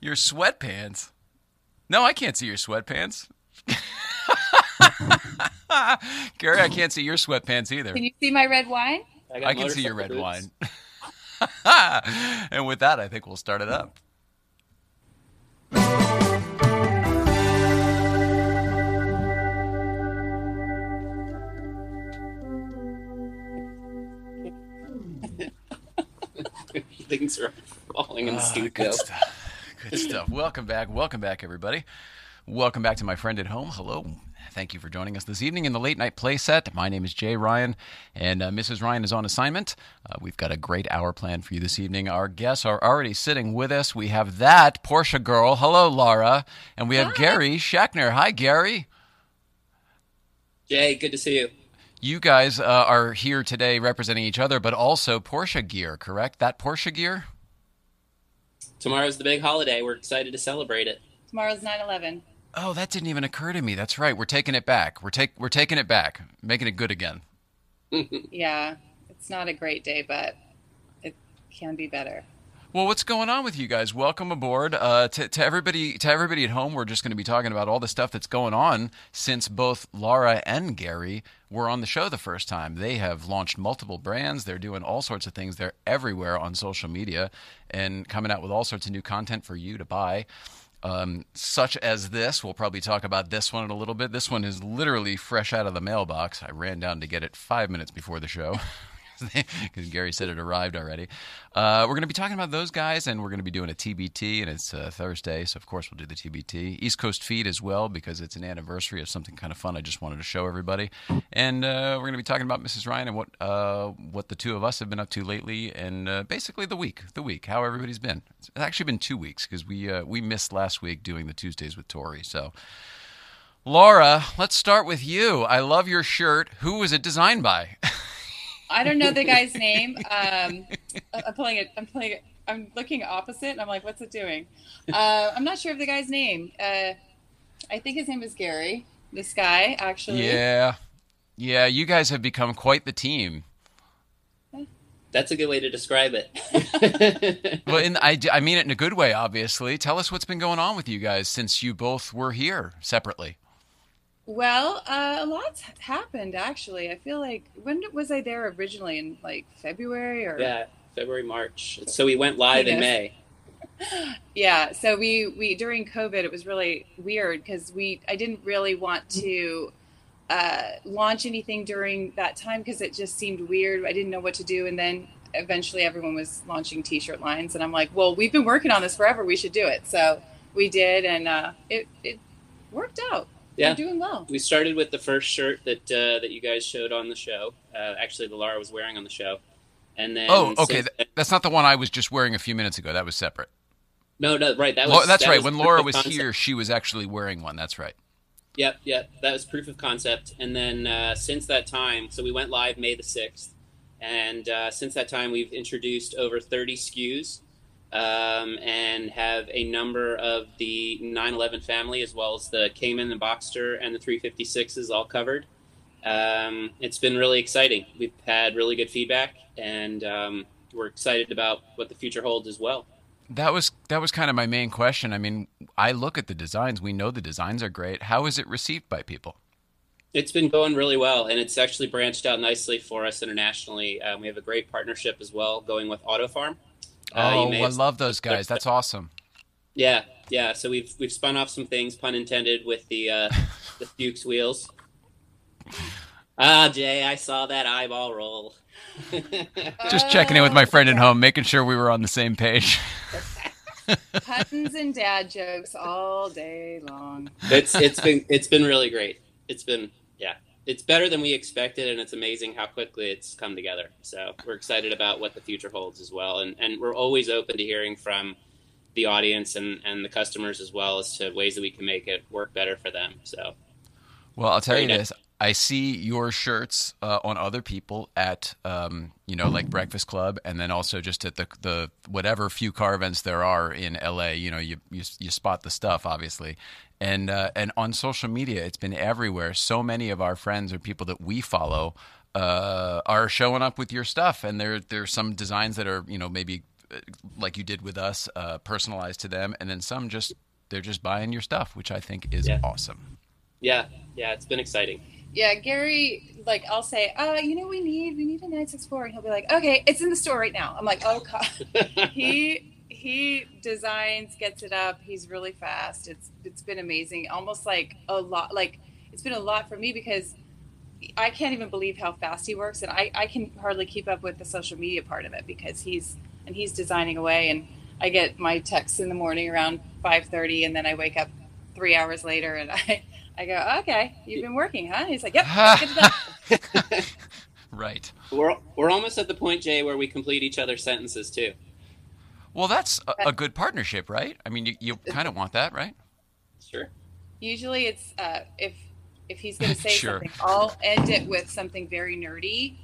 Your sweatpants? No, I can't see your sweatpants. Gary, I can't see your sweatpants either. Can you see my red wine? got I can see your red boots. wine. and with that, I think we'll start it up. Things are falling in the Ah, studio. Good stuff. Welcome back. Welcome back, everybody. Welcome back to my friend at home. Hello. Thank you for joining us this evening in the late night play set. My name is Jay Ryan, and uh, Mrs. Ryan is on assignment. Uh, we've got a great hour planned for you this evening. Our guests are already sitting with us. We have that Porsche girl. Hello, Laura. And we have Gary Schachner. Hi, Gary. Jay, good to see you. You guys uh, are here today representing each other, but also Porsche gear, correct? That Porsche gear? Tomorrow's the big holiday. We're excited to celebrate it. Tomorrow's 9 11. Oh, that didn't even occur to me. That's right. We're taking it back. We're take we're taking it back, making it good again. Yeah, it's not a great day, but it can be better. Well, what's going on with you guys? Welcome aboard. Uh, to, to everybody, to everybody at home, we're just going to be talking about all the stuff that's going on since both Laura and Gary were on the show the first time. They have launched multiple brands. They're doing all sorts of things. They're everywhere on social media and coming out with all sorts of new content for you to buy. Um, such as this, we'll probably talk about this one in a little bit. This one is literally fresh out of the mailbox. I ran down to get it five minutes before the show. because Gary said it arrived already. Uh, we're going to be talking about those guys, and we're going to be doing a TBT, and it's uh, Thursday, so of course we'll do the TBT. East Coast feed as well, because it's an anniversary of something kind of fun. I just wanted to show everybody, and uh, we're going to be talking about Mrs. Ryan and what uh, what the two of us have been up to lately, and uh, basically the week, the week, how everybody's been. It's actually been two weeks because we uh, we missed last week doing the Tuesdays with Tori, so. Laura, let's start with you. I love your shirt. Who was it designed by? I don't know the guy's name. Um, I'm pulling it. I'm pulling it. I'm looking opposite, and I'm like, what's it doing? Uh, I'm not sure of the guy's name. Uh, I think his name is Gary. This guy, actually. Yeah. Yeah, you guys have become quite the team. That's a good way to describe it. Well, in, I, I mean it in a good way, obviously. Tell us what's been going on with you guys since you both were here separately. Well, uh, a lot's happened actually. I feel like when was I there originally? In like February or yeah, February, March. So we went live in May. Yeah, so we we during COVID it was really weird because we I didn't really want to uh, launch anything during that time because it just seemed weird. I didn't know what to do, and then eventually everyone was launching T-shirt lines, and I'm like, well, we've been working on this forever. We should do it. So we did, and uh, it it worked out. Yeah. We're doing well. We started with the first shirt that uh, that you guys showed on the show. Uh, actually, the Laura was wearing on the show, and then Oh, okay. since- th- that's not the one I was just wearing a few minutes ago. That was separate. no, no, right. That Lau- was that's that right. was when Laura was concept. here, she was actually wearing one. That's right. Yep, yep. That was proof of concept. And then uh, since that time, so we went live May the 6th. And uh, since that time, we've introduced over 30 SKUs um, and have a number of the 911 family, as well as the Cayman, the Boxster, and the 356s all covered. Um, it's been really exciting. We've had really good feedback, and um, we're excited about what the future holds as well. That was that was kind of my main question. I mean, I look at the designs. We know the designs are great. How is it received by people? It's been going really well, and it's actually branched out nicely for us internationally. Um, we have a great partnership as well going with Auto Farm. Uh, you oh, may I have- love those guys. That's awesome. Yeah, yeah. So we've we've spun off some things, pun intended, with the uh, the Fuchs wheels. Ah, Jay, I saw that eyeball roll. Just checking in with my friend at home, making sure we were on the same page. Puns and dad jokes all day long. it's it's been it's been really great. It's been yeah, it's better than we expected, and it's amazing how quickly it's come together. So we're excited about what the future holds as well, and and we're always open to hearing from the audience and and the customers as well as to ways that we can make it work better for them. So Well, I'll tell Very you nice. this. I see your shirts uh, on other people at, um, you know, like Breakfast Club, and then also just at the the whatever few car events there are in LA. You know, you you, you spot the stuff obviously, and uh, and on social media, it's been everywhere. So many of our friends or people that we follow uh, are showing up with your stuff, and there there's some designs that are you know maybe uh, like you did with us, uh, personalized to them, and then some just they're just buying your stuff, which I think is Yeah. awesome. Yeah, yeah, it's been exciting. Yeah, Gary, like I'll say, uh, you know, we need we need a nine six four, and he'll be like, okay, it's in the store right now. I'm like, oh god. he he designs, gets it up. He's really fast. It's it's been amazing. Almost like a lot. Like it's been a lot for me because I can't even believe how fast he works, and I I can hardly keep up with the social media part of it because he's and he's designing away, and I get my texts in the morning around five thirty, and then I wake up three hours later, and I. I go, okay, you've been working, huh? He's like, yep, let's get it done. Right. We're we're almost at the point, Jay, where we complete each other's sentences too. Well, that's a, a good partnership, right? I mean, you, you kind of want that, right? Sure. Usually, it's uh, if if he's going to say Sure. something, I'll end it with something very nerdy,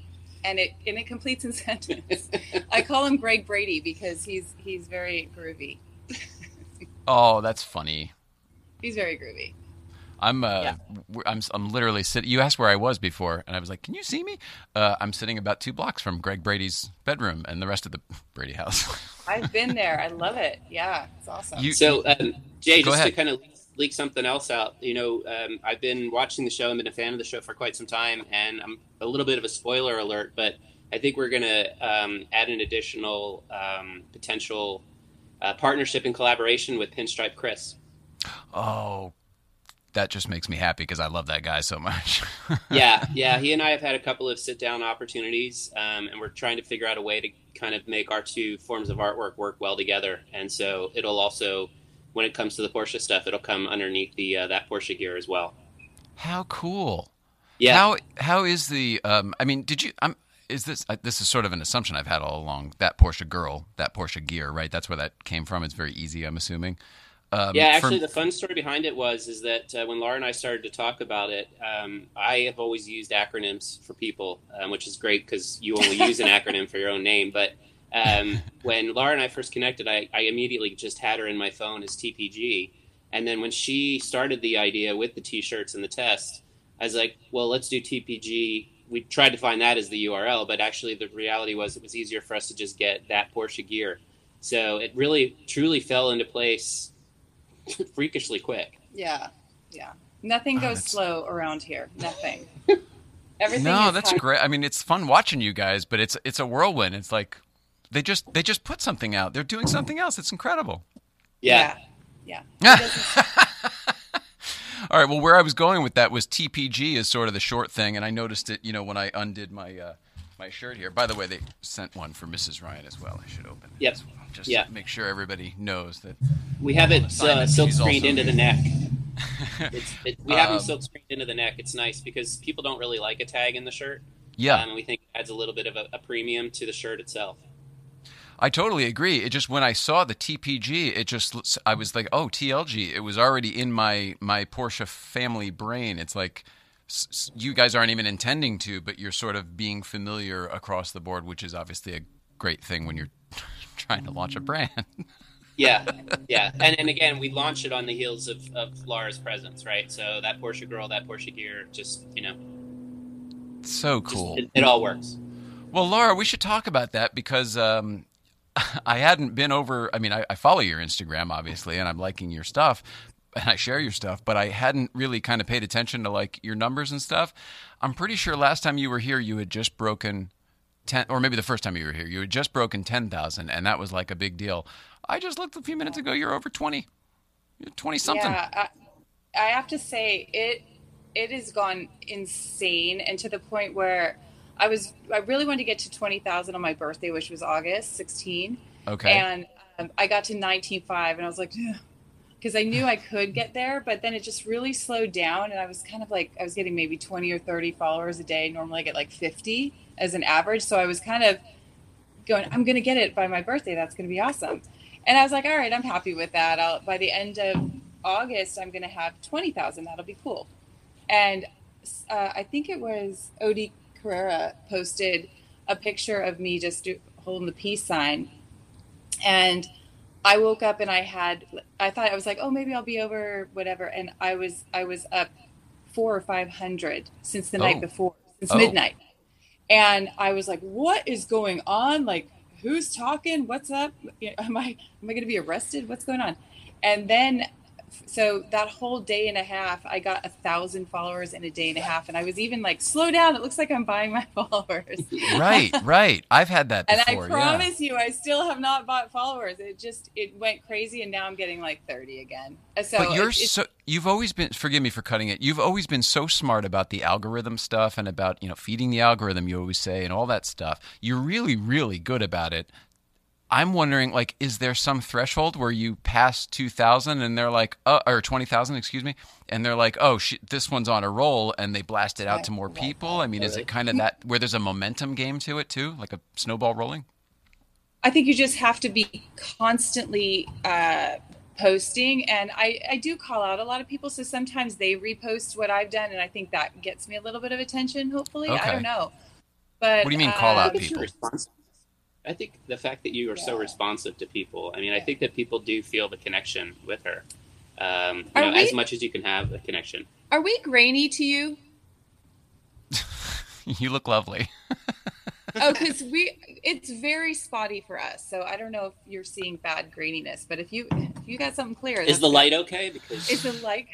and it and it completes in sentence. I call him Greg Brady because he's he's very groovy. Oh, that's funny. He's very groovy. I'm uh, Yeah. w- I'm I'm literally sitting. You asked where I was before, and I was like, "Can you see me?" Uh, I'm sitting about two blocks from Greg Brady's bedroom and the rest of the Brady house. I've been there. I love it. Yeah, it's awesome. You- So, um, Jay, just ahead. to kind of leak, leak something else out, you know, um, I've been watching the show and been a fan of the show for quite some time, and I'm a little bit of a spoiler alert, but I think we're going to um, add an additional um, potential uh, partnership and collaboration with Pinstripe Chris. oh, that just makes me happy because I love that guy so much. yeah, yeah. He and I have had a couple of sit down opportunities, um, and we're trying to figure out a way to kind of make our two forms of artwork work well together. And so it'll also, when it comes to the Porsche stuff, it'll come underneath the uh, that Porsche gear as well. How cool! Yeah. How how is the? Um, I mean, did you? I'm. Is this uh, this is sort of an assumption I've had all along? That Porsche girl, that Porsche gear, right? That's where that came from. It's very easy, I'm assuming. Um, yeah, actually, the fun story behind it was is that uh, when Laura and I started to talk about it, um, I have always used acronyms for people, um, which is great because you only use an acronym for your own name. But um, when Laura and I first connected, I, I immediately just had her in my phone as TPG. And then when she started the idea with the T-shirts and the test, I was like, well, let's do TPG. We tried to find that as the URL, but actually the reality was it was easier for us to just get that Porsche gear. So it really, truly fell into place freakishly quick. yeah, yeah. Nothing Oh, goes that's- slow around here. Nothing. Everything. no, is that's high- great. I mean, it's fun watching you guys, but it's it's a whirlwind. It's like they just they just put something out. They're doing something else. It's incredible. Yeah. Yeah. yeah. All right. Well, where I was going with that was TPG is sort of the short thing, and I noticed it. You know, when I undid my uh, my shirt here. By the way, they sent one for Mrs. Ryan as well. I should open it. Yep. well, Just Yeah. make sure everybody knows that. We have it uh, silk screened into the neck. It's, it, we have Um, them silk screened into the neck. It's nice because people don't really like a tag in the shirt. Yeah. Um, and we think it adds a little bit of a, a premium to the shirt itself. I totally agree. It just when I saw the TPG, it just I was like, oh, TLG. It was already in my my Porsche family brain. It's like s- you guys aren't even intending to, but you're sort of being familiar across the board, which is obviously a great thing when you're trying to launch a brand. Yeah, yeah. And, and again, we launched it on the heels of, of Laura's presence, right? So that Porsche girl, that Porsche gear, just, you know, so just- cool. it, it all works. Well, Laura, we should talk about that because um, I hadn't been over. I mean, I, I follow your Instagram, obviously, and I'm liking your stuff, and I share your stuff, but I hadn't really kind of paid attention to like your numbers and stuff. I'm pretty sure last time you were here, you had just broken ten, or maybe the first time you were here, you had just broken ten thousand, and that was like a big deal. I just looked a few minutes ago. You're over twenty. You're twenty something. Yeah, I, I have to say it it has gone insane, and to the point where I was I really wanted to get to twenty thousand on my birthday, which was August sixteen, Okay. and um, I got to nineteen five, and I was like. Because I knew I could get there, but then it just really slowed down, and I was kind of like I was getting maybe twenty or thirty followers a day. Normally, I get like fifty as an average, so I was kind of going, I'm going to get it by my birthday. That's going to be awesome. And I was like, all right, I'm happy with that. I'll, by the end of August, I'm going to have 20,000. That'll be cool. And uh, I think it was Odie Carrera posted a picture of me just do, holding the peace sign. And I woke up and I had, I thought I was like, oh, maybe I'll be over whatever. And I was, I was up four or 500 since the Oh. night before, since Oh. midnight. And I was like, what is going on? Like, who's talking? What's up? Am I am I going to be arrested? What's going on? And then so that whole day and a half, I got a thousand followers in a day and a half, and I was even like, "Slow down! It looks like I'm buying my followers." right, right. I've had that before. And I promise yeah. you, I still have not bought followers. It just it went crazy, and now I'm getting like thirty again. Uh, so, but you're so you've always been. Forgive me for cutting it. You've always been so smart about the algorithm stuff and about you know feeding the algorithm. You always say and all that stuff. You're really, really good about it. I'm wondering, like, is there some threshold where you pass 2,000 and they're like, uh, or 20,000, excuse me, and they're like, oh, sh- this one's on a roll, and they blast it out right. to more people? I mean, is it kind of that where there's a momentum game to it too, like a snowball rolling? I think you just have to be constantly uh, posting, and I, I do call out a lot of people, so sometimes they repost what I've done, and I think that gets me a little bit of attention. Hopefully, okay. I don't know. But what do you mean call uh, out people? I think the fact that you are yeah. so responsive to people. I mean, I think that people do feel the connection with her. Um, you know, we, as much as you can have a connection. Are we grainy to you? you look lovely. oh, because we it's very spotty for us. So I don't know if you're seeing bad graininess, but if you if you got something clear, is the good. light okay? Because is the light.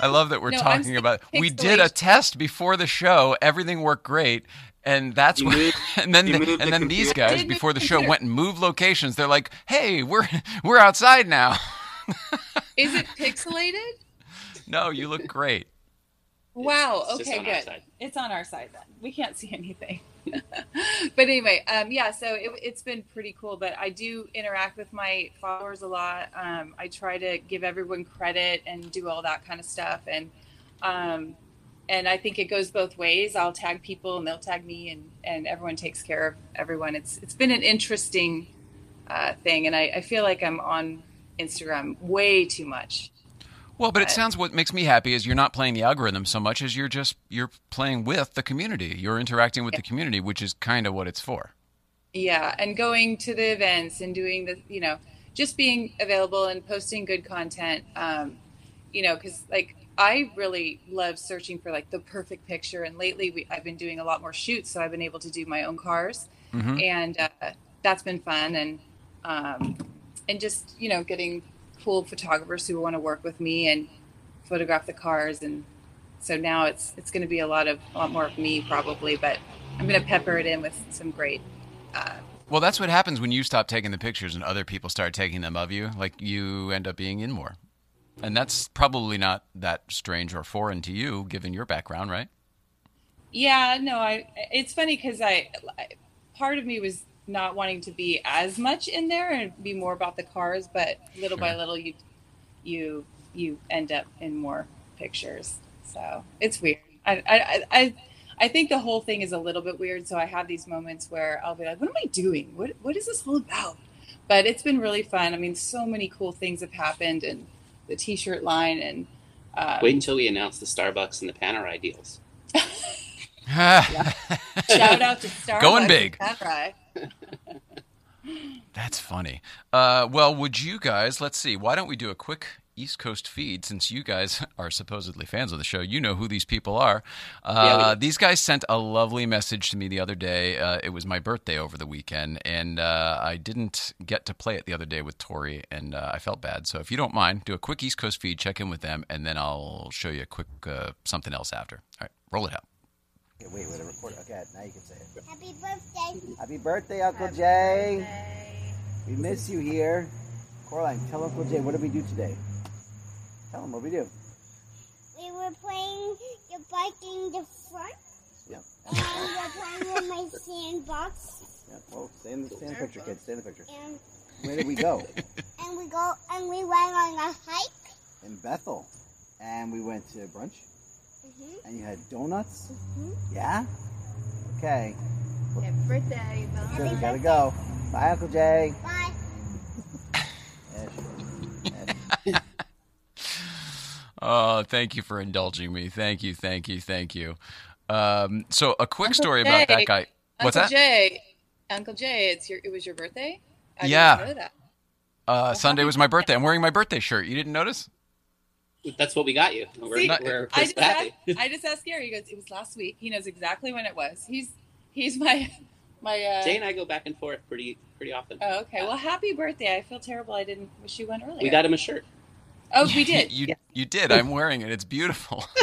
I love that we're no, talking about. We did a test before the show. Everything worked great, and that's what, and then the, and then these guys before the show went and moved locations. They're like, "Hey, we're we're outside now." Is it pixelated? No, you look great. Wow. It's okay, good. It's on our side then. We can't see anything. but anyway, um, yeah. So it, has been pretty cool. But I do interact with my followers a lot. Um, I try to give everyone credit and do all that kind of stuff. And um, and I think it goes both ways. I'll tag people and they'll tag me, and and everyone takes care of everyone. It's it's been an interesting uh, thing, and I, I feel like I'm on Instagram way too much. Well, but, it sounds what makes me happy is you're not playing the algorithm so much as you're just you're playing with the community. You're interacting with the community, which is kind of what it's for. Yeah, and going to the events and doing the you know just being available and posting good content. Um, you know, because like I really love searching for like the perfect picture. And lately, we, I've been doing a lot more shoots, so I've been able to do my own cars, mm-hmm. and uh, that's been fun. And um, and just you know, getting cool photographers who want to work with me and photograph the cars. And so now it's it's going to be a lot of a lot more of me probably, but I'm going to pepper it in with some great. Uh, well, that's what happens when you stop taking the pictures and other people start taking them of you. Like you end up being in more. And that's probably not that strange or foreign to you, given your background, right? Yeah, no, I. It's funny because I, part of me was not wanting to be as much in there and be more about the cars, but little sure. by little, you, you, you end up in more pictures. So it's weird. I, I, I, I think the whole thing is a little bit weird. So I have these moments where I'll be like, "What am I doing? What, what is this all about?" But it's been really fun. I mean, so many cool things have happened, and the T-shirt line and. Um, Wait until we announce the Starbucks and the Panerai deals. Shout out to Starbucks. Going big. Panerai. That's funny. Uh, well, would you guys? Let's see. Why don't we do a quick East Coast feed, since you guys are supposedly fans of the show, you know who these people are. Uh, yeah, these guys sent a lovely message to me the other day. Uh, it was my birthday over the weekend, and uh, I didn't get to play it the other day with Tori, and uh, I felt bad. So if you don't mind, do a quick East Coast feed, check in with them, and then I'll show you a quick uh, something else after. All right, roll it out. Okay, wait, wait, record. Okay, now you can say it. Happy birthday. Happy birthday, Uncle Happy Jay. Birthday. We miss you here. Coraline, tell Uncle Jay, what did we do today? Tell them what we do. We were playing the bike in the front. Yeah. And we were playing with my sandbox. Yeah. Well, stay in the, stay in the picture, kids. Stay in the picture. And Where did we go? and we go and we went on a hike. In Bethel. And we went to brunch. Mm-hmm. And you had donuts. Mm-hmm. Yeah. Okay. Happy birthday, Bye. Sure, we gotta go. Bye, Uncle Jay. Bye. Oh, thank you for indulging me. Thank you, thank you, thank you. Um, so, a quick Uncle story Jay, about that guy. What's Uncle that? Jay, Uncle Jay, it's your. It was your birthday. I yeah. Uh, Sunday was my birthday. I'm wearing my birthday shirt. You didn't notice? That's what we got you. We're, See, we're I, just asked, I just asked Gary. He goes, "It was last week." He knows exactly when it was. He's he's my My uh, Jay and I go back and forth pretty pretty often. Oh, okay. Well, happy birthday. I feel terrible. I didn't wish you one earlier. We got him a shirt. Oh, we did. you Yeah. you did. I'm wearing it. It's beautiful.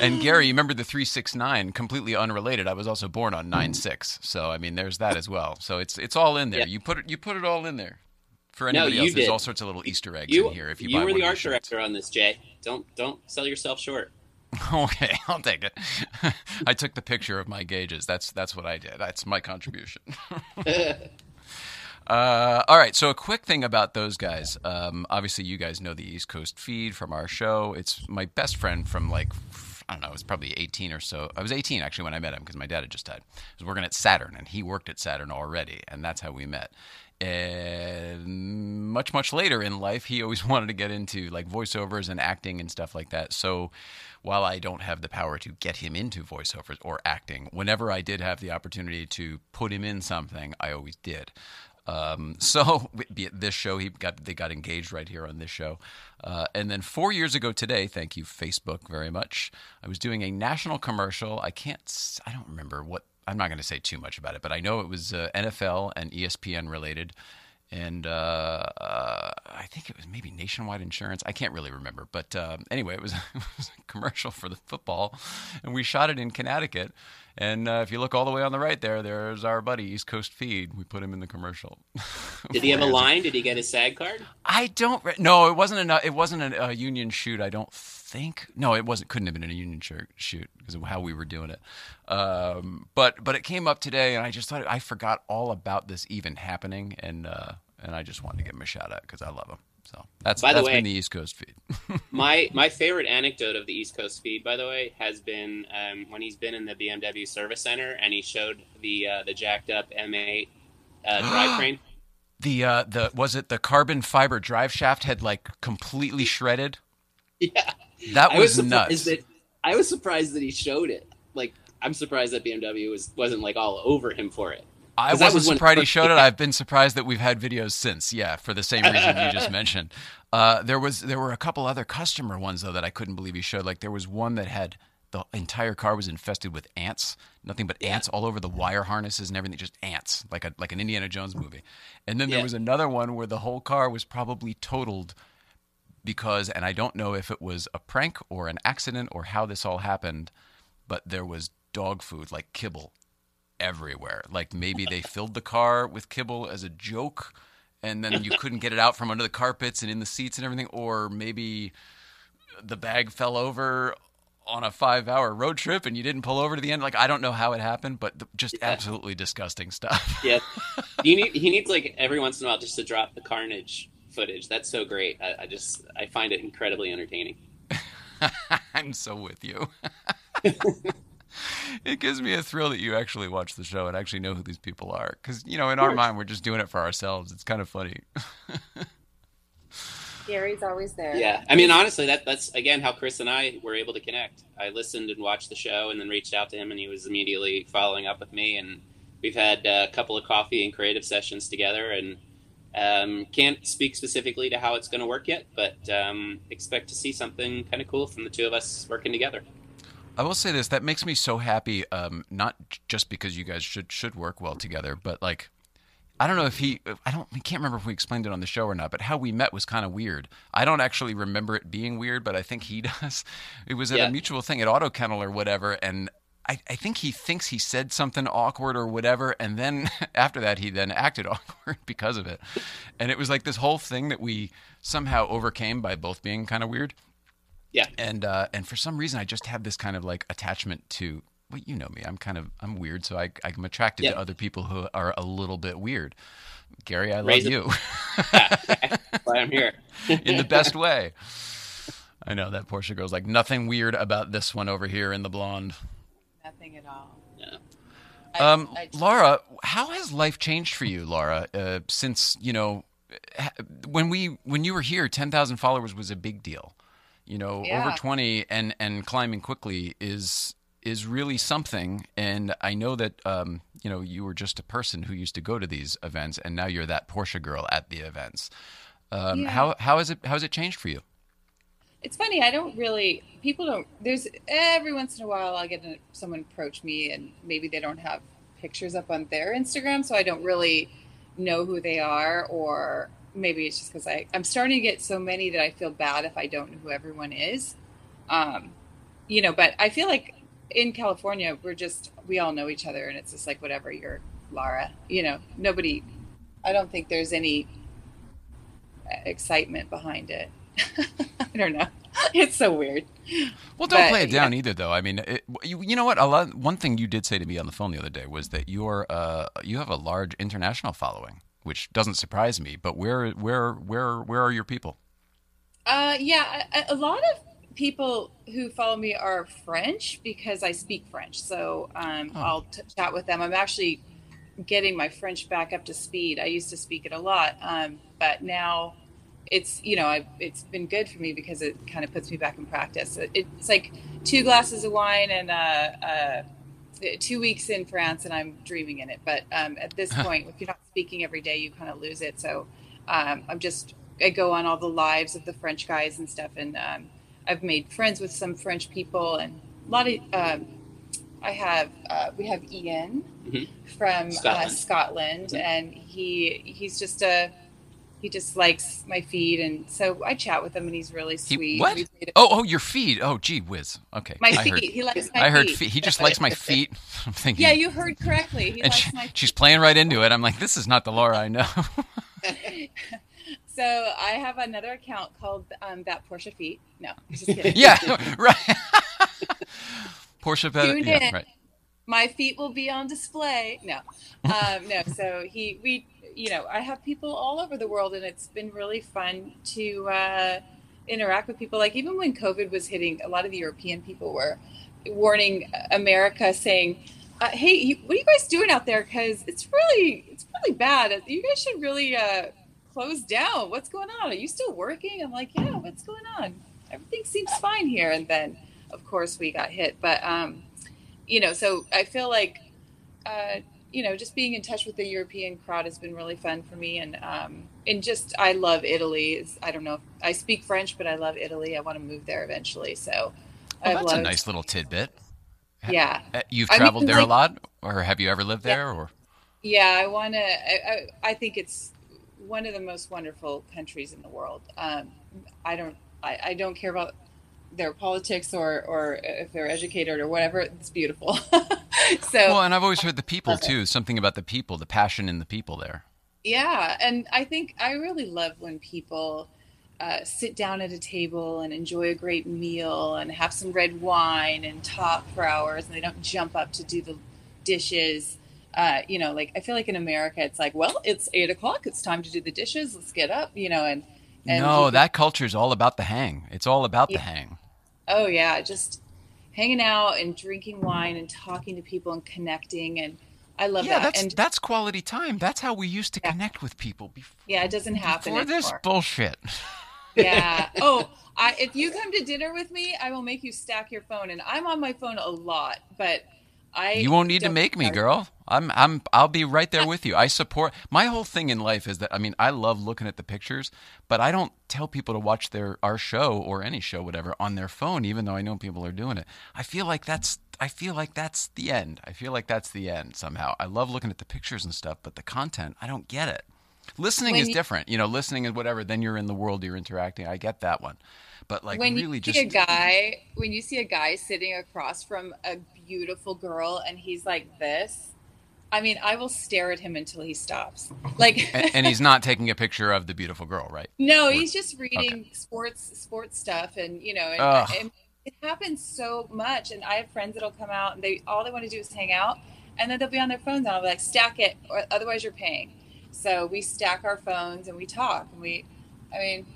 and Gary, you remember the 369, completely unrelated. I was also born on 9/6. So I mean, there's that as well. So it's it's all in there. Yeah. You put it you put it all in there. For No, anybody you else, there's all sorts of little Easter eggs You in here. If you, you buy were the of art director on this, Jay. Don't don't sell yourself short. Okay, I'll take it. I took the picture of my gauges. That's that's what I did. That's my contribution. Uh, all right. So a quick thing about those guys. Um, obviously, you guys know the East Coast feed from our show. It's my best friend from like I don't know. I was probably 18 or so. I was 18 actually when I met him because my dad had just died. I was working at Saturn, and he worked at Saturn already, and that's how we met. And much much later in life, he always wanted to get into like voiceovers and acting and stuff like that. So while I don't have the power to get him into voiceovers or acting, whenever I did have the opportunity to put him in something, I always did. Um, so this show, he got they got engaged right here on this show, uh, and then four years ago today, thank you Facebook very much. I was doing a national commercial. I can't, I don't remember what. I'm not going to say too much about it, but I know it was uh, NFL and ESPN related, and uh, uh, I think it was maybe Nationwide Insurance. I can't really remember, but um, anyway, it was, it was a commercial for the football, and we shot it in Connecticut. And uh, if you look all the way on the right there, there's our buddy East Coast Feed. We put him in the commercial. Did he have a line? Did he get his SAG card? I don't. Re- no, it wasn't a. It wasn't a, a union shoot. I don't think. No, it wasn't. Couldn't have been in a union shoot, shoot because of how we were doing it. Um, but but it came up today, and I just thought I forgot all about this even happening, and uh, and I just wanted to give him a shout out because I love him. So that's By the that's way- been the East Coast feed. My my favorite anecdote of the East Coast feed, by the way, has been um, when he's been in the BMW service center and he showed the uh, the jacked up M8 uh, drivetrain. the uh, the was it the carbon fiber drive shaft had like completely shredded. Yeah, That was, surprised nuts. That, I was surprised that he showed it. Like I'm surprised that BMW was wasn't like all over him for it. I wasn't was when- surprised he showed it. I've been surprised that we've had videos since. Yeah, for the same reason you just mentioned. Uh, there was there were a couple other customer ones though that I couldn't believe he showed. Like there was one that had the entire car was infested with ants, nothing but ants all over the wire harnesses and everything, just ants, like a like an Indiana Jones movie. And then there was another one where the whole car was probably totaled because, and I don't know if it was a prank or an accident or how this all happened, but there was dog food like kibble everywhere. Like maybe they filled the car with kibble as a joke, and then you couldn't get it out from under the carpets and in the seats and everything, or maybe the bag fell over on a five-hour road trip and you didn't pull over to the end. Like I don't know how it happened, but just absolutely disgusting stuff. Yeah, you need he needs like every once in a while just to drop the carnage footage. That's so great. I, I just I find it incredibly entertaining. I'm so with you. it gives me a thrill that you actually watch the show and actually know who these people are. Because, you know, in our mind, we're just doing it for ourselves. It's kind of funny. Gary's always there. Yeah, I mean honestly, that that's again how Chris and I were able to connect. I listened and watched the show, and then reached out to him, and he was immediately following up with me, and we've had uh, a couple of coffee and creative sessions together, and um, can't speak specifically to how it's going to work yet, but um, expect to see something kind of cool from the two of us working together. I will say this: that makes me so happy. Um, not just because you guys should should work well together, but like, I don't know if he. I don't. I can't remember if we explained it on the show or not. But how we met was kind of weird. I don't actually remember it being weird, but I think he does. It was at Yeah. a mutual thing at Auto Kennel or whatever, and. I, I think he thinks he said something awkward or whatever, and then after that, he then acted awkward because of it. And it was like this whole thing that we somehow overcame by both being kind of weird Yeah, and uh, and for some reason I just have this kind of like attachment to well you know me I'm kind of I'm weird so I I'm attracted Yeah. to other people who are a little bit weird. Gary, I love Raise you that's why I'm here. in the best way. I know that Porsche girl's like nothing weird about this one over here in the blonde. Nothing at all. Yeah. I- Um, I- Laura, how has life changed for you, Laura? Uh, since you know, when we when you were here, ten thousand followers was a big deal. You know, Yeah. over twenty and and climbing quickly is is really something. And I know that um, you know you were just a person who used to go to these events, and now you're that Porsche girl at the events. Um, Yeah. How how has it how has it changed for you? it's funny. I don't really. People don't. There's every once in a while I'll get a, someone approach me, and maybe they don't have pictures up on their Instagram, so I don't really know who they are, or maybe it's just because I I'm starting to get so many that I feel bad if I don't know who everyone is. Um, you know, but I feel like in California we're just we all know each other, and it's just like whatever you're Lara. You know, nobody. I don't think there's any excitement behind it. I don't know. It's so weird. Well, don't But, play it down yeah. either, though. I mean, it, you, you know what? A lot, one thing you did say to me on the phone the other day was that you're uh, you have a large international following, which doesn't surprise me. But where where where where are your people? Uh, yeah, a, a lot of people who follow me are French because I speak French. So um, Oh. I'll t- chat with them. I'm actually getting my French back up to speed. I used to speak it a lot, um, but now it's you know I, it's been good for me because it kind of puts me back in practice. It, it's like two glasses of wine and uh, uh, two weeks in France, and I'm dreaming in it. But um, at this point, if you're not speaking every day, you kind of lose it. So um, I'm just I go on all the lives of the French guys and stuff, and um, I've made friends with some French people and a lot of. Um, I have uh, we have Ian Mhm. from Scotland. Uh, Scotland, Mhm. and he he's just a he just likes my feed, and so I chat with him, and he's really He- sweet. what? A- Oh, oh, your feet. Oh, gee whiz. Okay, my I feet. heard. he likes my feet. I heard. feet. Feet. He just likes my feet. I'm thinking. Yeah, you heard correctly. He and likes she, my she's playing right into it. I'm like, this is not the Laura I know. So I have another account called um, that Porsche feet. No, just kidding. yeah, right. Porsche. Tune yeah, in. right. my feet will be on display. No, um, no. So he, we, you know, I have people all over the world, and it's been really fun to uh, interact with people. Like even when COVID was hitting, a lot of the European people were warning America, saying, uh, "Hey, you, what are you guys doing out there? Because it's really, it's really bad. You guys should really uh, close down. What's going on? Are you still working?" I'm like, "Yeah, what's going on? Everything seems fine here." And then, of course, we got hit, but. Um, you know, so I feel like, uh, you know, just being in touch with the European crowd has been really fun for me, and um, and just I love Italy. It's, I don't know, if, I speak French, but I love Italy. I want to move there eventually. So, Oh, that's a nice little tidbit. Yeah, Uh, You've I mean, traveled there a lot, or have you ever lived Yeah. there? Or yeah. I want to. I, I, I think it's one of the most wonderful countries in the world. Um, I don't. I, I don't care about their politics or or if they're educated or whatever. It's beautiful. so well, and I've always heard the people too. Something about the people, the passion in the people there. Yeah, and I think I really love when people uh, sit down at a table and enjoy a great meal and have some red wine and talk for hours, and they don't jump up to do the dishes. Uh, you know, like I feel like in America, it's like, well, it's eight o'clock, it's time to do the dishes. Let's get up, you know, and and no, that culture is all about the hang. It's all about the hang. Oh yeah, just hanging out and drinking wine and talking to people and connecting, and I love yeah, that. that's and that's quality time. That's how we used to Yeah. connect with people before. yeah, it doesn't happen Before this bullshit. yeah. Oh, I, if you come to dinner with me, I will make you stack your phone, and I'm on my phone a lot, but I. You won't need to make me, girl. I'm I'm I'll be right there with you. I support my whole thing in life is that I mean, I love looking at the pictures, but I don't tell people to watch their our show or any show whatever on their phone even though I know people are doing it. I feel like that's I feel like that's the end. I feel like that's the end somehow. I love looking at the pictures and stuff, but the content, I don't get it. Listening When is you- different. You know, listening is whatever, then you're in the world, you're interacting. I get that one. But like when really you just see a guy, when you see a guy sitting across from a beautiful girl, and he's like this. I mean, I will stare at him until he stops. Like, and, and he's not taking a picture of the beautiful girl, right? No, he's just reading sports sports stuff, and you know, and, and it happens so much. And I have friends that'll come out, and they all they want to do is hang out, and then they'll be on their phones, and I'll be like, stack it, or otherwise you're paying. So we stack our phones and we talk, and we, I mean,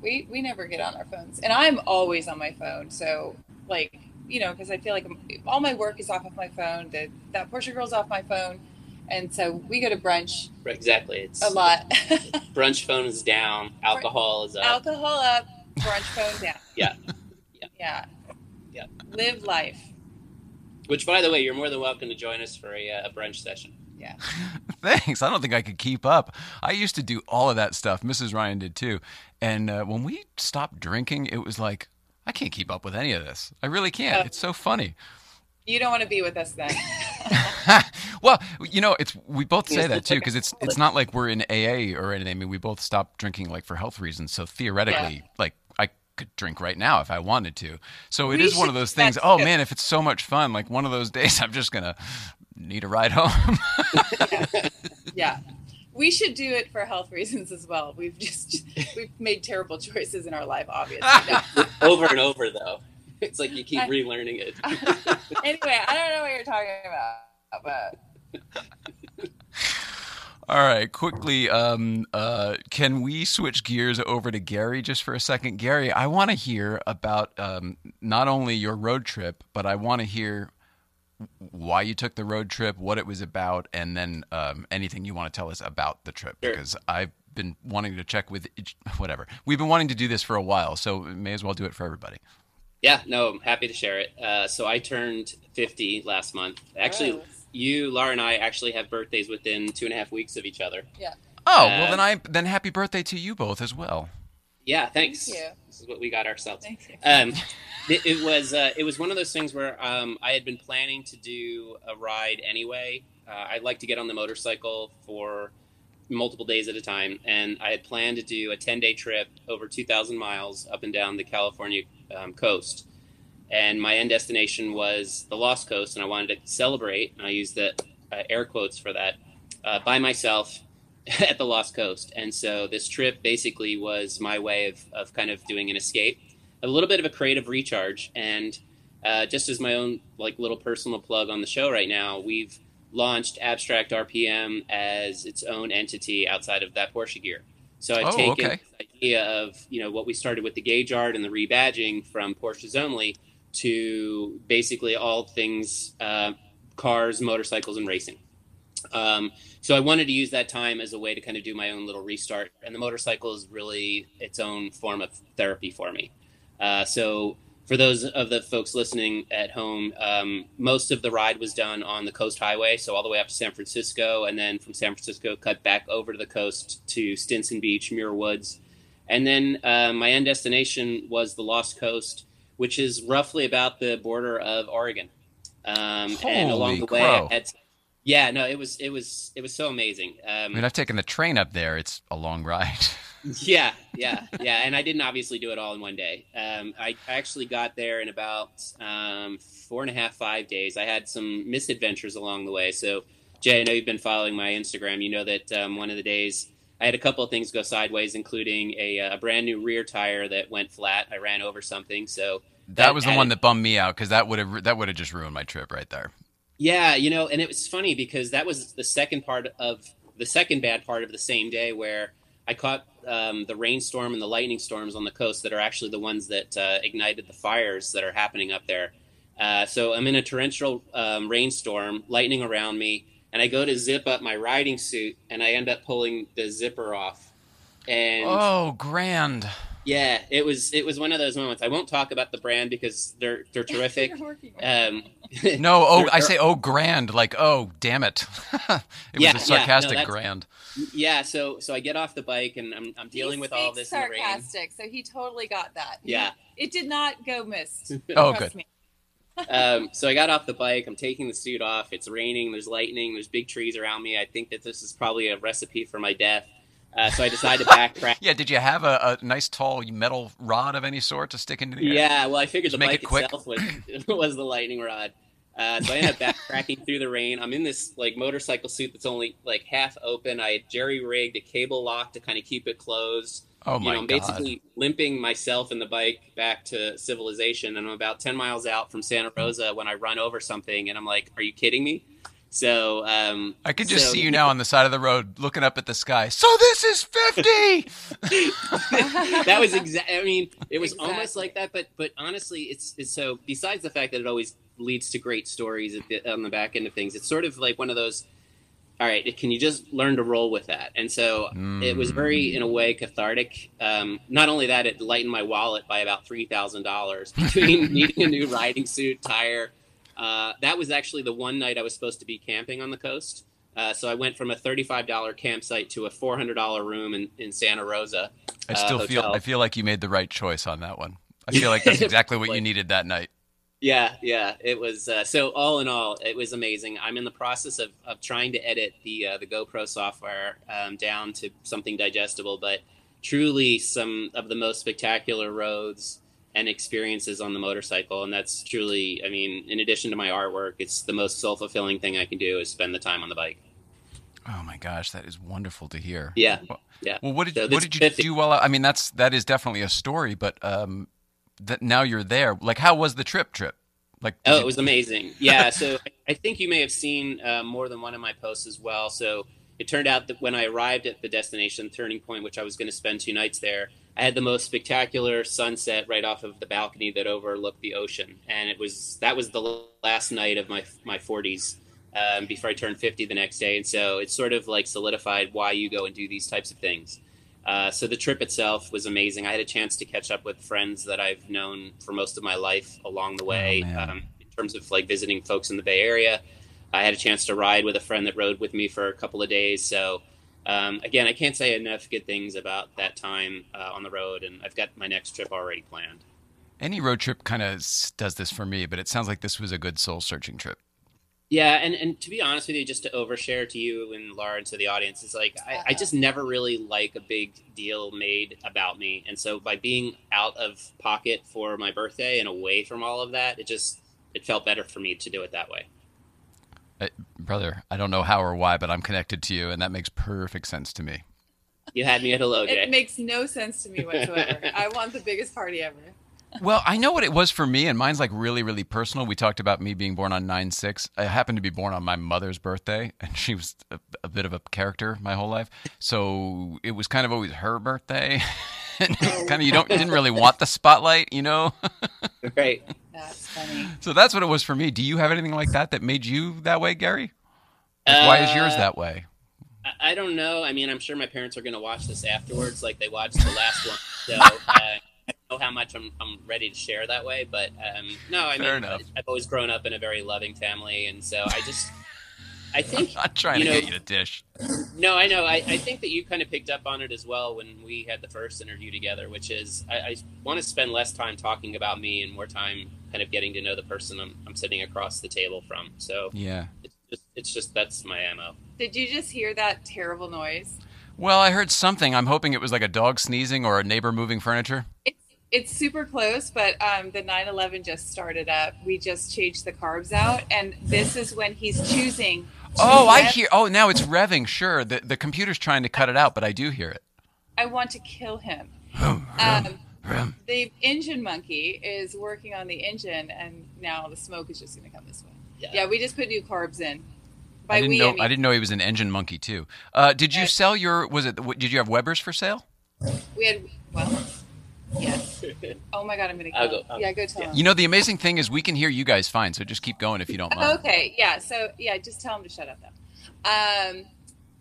we we never get on our phones, and I'm always on my phone. So like, you know, because I feel like I'm- all my work is off of my phone. The that Porsche girl's off my phone, and so we go to brunch Right, exactly. It's a lot. brunch phone is down, alcohol is up. Alcohol up, brunch phone down. Yeah. Yeah. Yeah. Yeah. Live life. Which, by the way, you're more than welcome to join us for a, uh, a brunch session. Yeah. Thanks. I don't think I could keep up. I used to do all of that stuff. Mrs. Ryan did too. And uh, when we stopped drinking, it was like, I can't keep up with any of this. I really can't. Oh. It's so funny. You don't want to be with us then. well, you know, it's we both say that too because it's it's not like we're in AA or anything. I mean, we both stopped drinking like for health reasons. So theoretically, like I could drink right now if I wanted to. So it We is one of those things. Oh good. man, if it's so much fun, like one of those days, I'm just gonna need a ride home. yeah. We should do it for health reasons as well. We've just we've made terrible choices in our life, obviously. No. over and over though. It's like you keep I- relearning it. anyway, I don't know what you're talking about, but All right, quickly, um, uh, can we switch gears over to Gary just for a second? Gary, I want to hear about um, not only your road trip, but I want to hear why you took the road trip, what it was about, and then um, anything you want to tell us about the trip. Sure. Because I've been wanting to check with each, whatever. We've been wanting to do this for a while, so may as well do it for everybody. Yeah, no, I'm happy to share it. Uh, so I turned 50 last month. Actually, you, Laura, and I actually have birthdays within two and a half weeks of each other. Yeah. Oh Uh, well, then I then happy birthday to you both as well. Yeah, thanks. Thank you. This is what we got ourselves. Um, it, it was uh, it was one of those things where um, I had been planning to do a ride anyway. Uh, I'd like to get on the motorcycle for multiple days at a time, and I had planned to do a ten day trip over two thousand miles up and down the California um, coast. And my end destination was the Lost Coast, and I wanted to celebrate. And I used the uh, air quotes for that uh, by myself at the Lost Coast. And so this trip basically was my way of, of kind of doing an escape, a little bit of a creative recharge. And uh, just as my own like little personal plug on the show right now, we've launched Abstract RPM as its own entity outside of that Porsche gear. So I've Oh, taken okay. this idea of you know what we started with the gauge art and the rebadging from Porsches only to basically all things uh, cars, motorcycles, and racing. Um, so I wanted to use that time as a way to kind of do my own little restart, and the motorcycle is really its own form of therapy for me. Uh, so for those of the folks listening at home, um, most of the ride was done on the Coast Highway, so all the way up to San Francisco, and then from San Francisco, cut back over to the coast to Stinson Beach, Muir Woods, and then uh, my end destination was the Lost Coast, which is roughly about the border of Oregon. Um, and along the way, crow. I had yeah, no, it was it was it was so amazing. I Um, mean, I've taken the train up there. It's a long ride. yeah, yeah, yeah, and I didn't obviously do it all in one day. Um, I I actually got there in about um, four and a half, five days. I had some misadventures along the way. So, Jay, I know you've been following my Instagram. You know that um, one of the days I had a couple of things go sideways, including a, uh, a brand new rear tire that went flat. I ran over something, so That was the one that bummed me out because that would have that would have just ruined my trip right there. Yeah, you know, and it was funny because that was the second part of the second bad part of the same day where I caught um, the rainstorm and the lightning storms on the coast that are actually the ones that uh, ignited the fires that are happening up there. Uh, so I'm in a torrential um, rainstorm, lightning around me, and I go to zip up my riding suit, and I end up pulling the zipper off. And Oh, grand! Yeah, it was it was one of those moments. I won't talk about the brand because they're they're terrific. You're working on Um, No, oh, I say oh, grand, like oh, damn it! it Yeah, was a yeah, no, sarcastic grand. Yeah, so so I get off the bike and I'm I'm dealing He with all speaks this in the rain. sarcastic, so he totally got that. Yeah. it did not go missed. Oh, good. me. Um, so I got off the bike. I'm taking the suit off. It's raining. There's lightning. There's big trees around me. I think that this is probably a recipe for my death. Uh, so I decided to backtrack. Yeah, did you have a, a nice tall metal rod of any sort to stick into the air? Yeah, well, I figured Just the bike it quick. itself was was the lightning rod. Uh, so I ended up backtracking through the rain. I'm in this like motorcycle suit that's only like half open. I jerry rigged a cable lock to kind of keep it closed. Oh you my know, I'm god! basically limping myself and the bike back to civilization, and I'm about ten miles out from Santa Rosa when I run over something, and I'm like, "Are you kidding me?" So um, I could just so- see you now on the side of the road, looking up at the sky. So this is fifty. that was exactly. I mean, it was almost like that, but but honestly, it's, it's so. Besides the fact that it always leads to great stories at the, on the back end of things, it's sort of like one of those. All right, can you just learn to roll with that? And so it was very, in a way, cathartic. Um, not only that, it lightened my wallet by about three thousand dollars between needing a new riding suit, tire. Uh, that was actually the one night I was supposed to be camping on the coast. Uh, so I went from a $35 campsite to a $400 room in, in Santa Rosa. I uh, still feel. I feel like you made the right choice on that one. I feel like that's exactly what you needed that night. Yeah, yeah, it was. Uh, so all in all, it was amazing. I'm in the process of, of trying to edit the uh, the GoPro software um, down to something digestible, but truly some of the most spectacular roads and experiences on the motorcycle, and that's truly. I mean, in addition to my artwork, it's the most soul fulfilling thing I can do is spend the time on the bike. Oh my gosh, that is wonderful to hear. Yeah, Well- yeah. Well, what did So what did you 50 do while? I mean, that's that is definitely a story, but um, that now you're there. Like, how was the trip? Trip? Like, Oh, you- it was amazing. Yeah. so I think you may have seen uh, more than one of my posts as well. So it turned out that when I arrived at the destination turning point, which I was going to spend two nights there, I had the most spectacular sunset right off of the balcony that overlooked the ocean, and it was that was the last night of my my 40s um, before I turned 50 the next day, and so it sort of like solidified why you go and do these types of things. Uh, so the trip itself was amazing. I had a chance to catch up with friends that I've known for most of my life along the way. Oh, um, in terms of like visiting folks in the Bay Area, I had a chance to ride with a friend that rode with me for a couple of days. So um, again, I can't say enough good things about that time uh, on the road, and I've got my next trip already planned. any road trip kind of does this for me, but it sounds like this was a good soul searching trip. Yeah, and, and to be honest with you, just to overshare to you and Laura and to the audience, is like I, I just never really like a big deal made about me. And so by being out of pocket for my birthday and away from all of that, it just it felt better for me to do it that way. Brother, I don't know how or why, but I'm connected to you, and that makes perfect sense to me. You had me at hello, Jay. It makes no sense to me whatsoever. I want the biggest party ever. Well, I know what it was for me, and mine's like really, really personal. We talked about me being born on 9 6. I happened to be born on my mother's birthday, and she was a, a bit of a character my whole life. So it was kind of always her birthday. kind of, you don't, you didn't really want the spotlight, you know? right. That's funny. so that's what it was for me. Do you have anything like that that made you that way, Gary? Like, why is yours Uh, that way? I- I don't know. I mean, I'm sure my parents are going to watch this afterwards, like they watched the last one. So uh, I don't know how much I'm, I'm ready to share that way, but um, no, I Fair mean, enough. I've always grown up in a very loving family, and so I just, I think, I'm not trying to know- get you to dish. no, I know. I, I think that you kind of picked up on it as well when we had the first interview together, which is I, I want to spend less time talking about me and more time kind of getting to know the person I'm, I'm sitting across the table from. So Yeah. it's just, it's just that's my ammo. Did you just hear that terrible noise? Well, I heard something. I'm hoping it was like a dog sneezing or a neighbor moving furniture. It's it's super close, but um, the 911 just started up. We just changed the carbs out, and this is when he's choosing. to Oh, I hear. Oh, now it's revving. Sure, the the computer's trying to cut it out, but I do hear it. I want to kill him. Vroom, Um, vroom. the engine monkey is working on the engine, and now the smoke is just going to come this way. Yeah. Yeah, we just put new carbs in. By I didn't we, know. I, mean, I didn't know he was an engine monkey too. Uh, did you sell your? Was it? Did you have Weber's for sale? we had well, yes. Oh my god, I'm going to I'll kill. go- him. yeah, go tell yeah. him. You know, the amazing thing is we can hear you guys fine. So just keep going if you don't mind. Okay, yeah. So yeah, just tell him to shut up though. Um,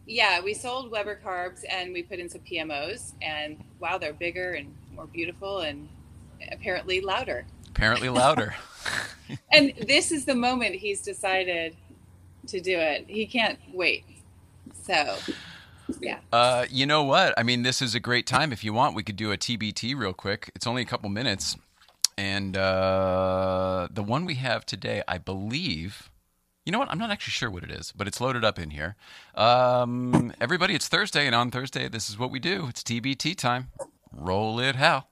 yeah, we sold Weber carbs and we put in some PMOs, and wow, they're bigger and more beautiful and apparently louder. Apparently louder. And this is the moment he's decided to do it. He can't wait. So, yeah. Uh, you know what? I mean, this is a great time. If you want, we could do a TBT real quick. It's only a couple minutes, and uh, the one we have today, I believe. You know what? I'm not actually sure what it is, but it's loaded up in here. Um, everybody, it's Thursday, and on Thursday, this is what we do. It's TBT time. Roll it, Hal.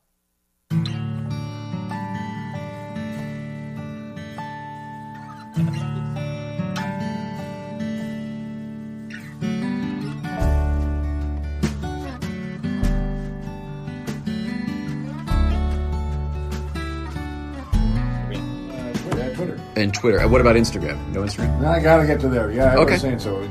And Twitter. What about Instagram? No Instagram. I gotta get to there. Yeah, I Okay. was saying so.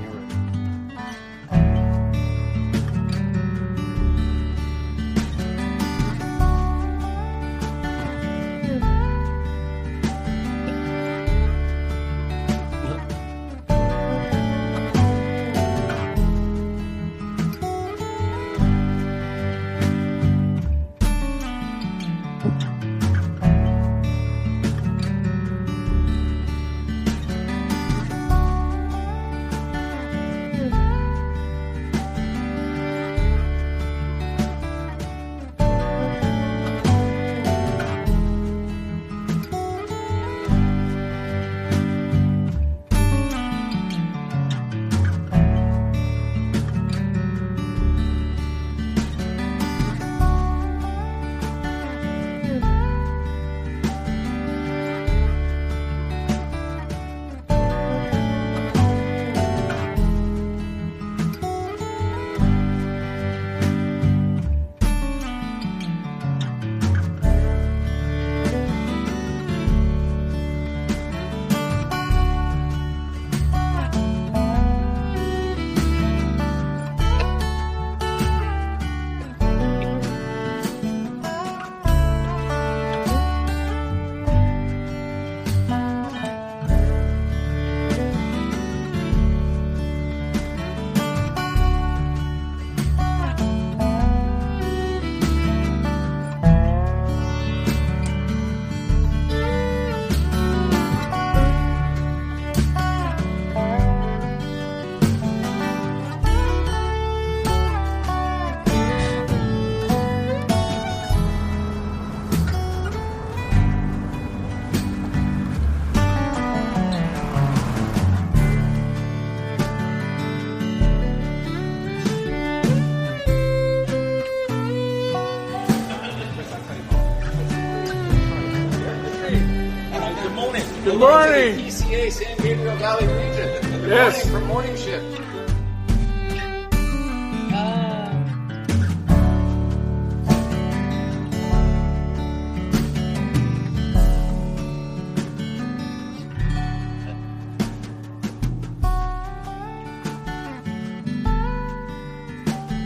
And you were- Good morning. PCA San Gabriel Valley region. Good Yes. morning from morning shift.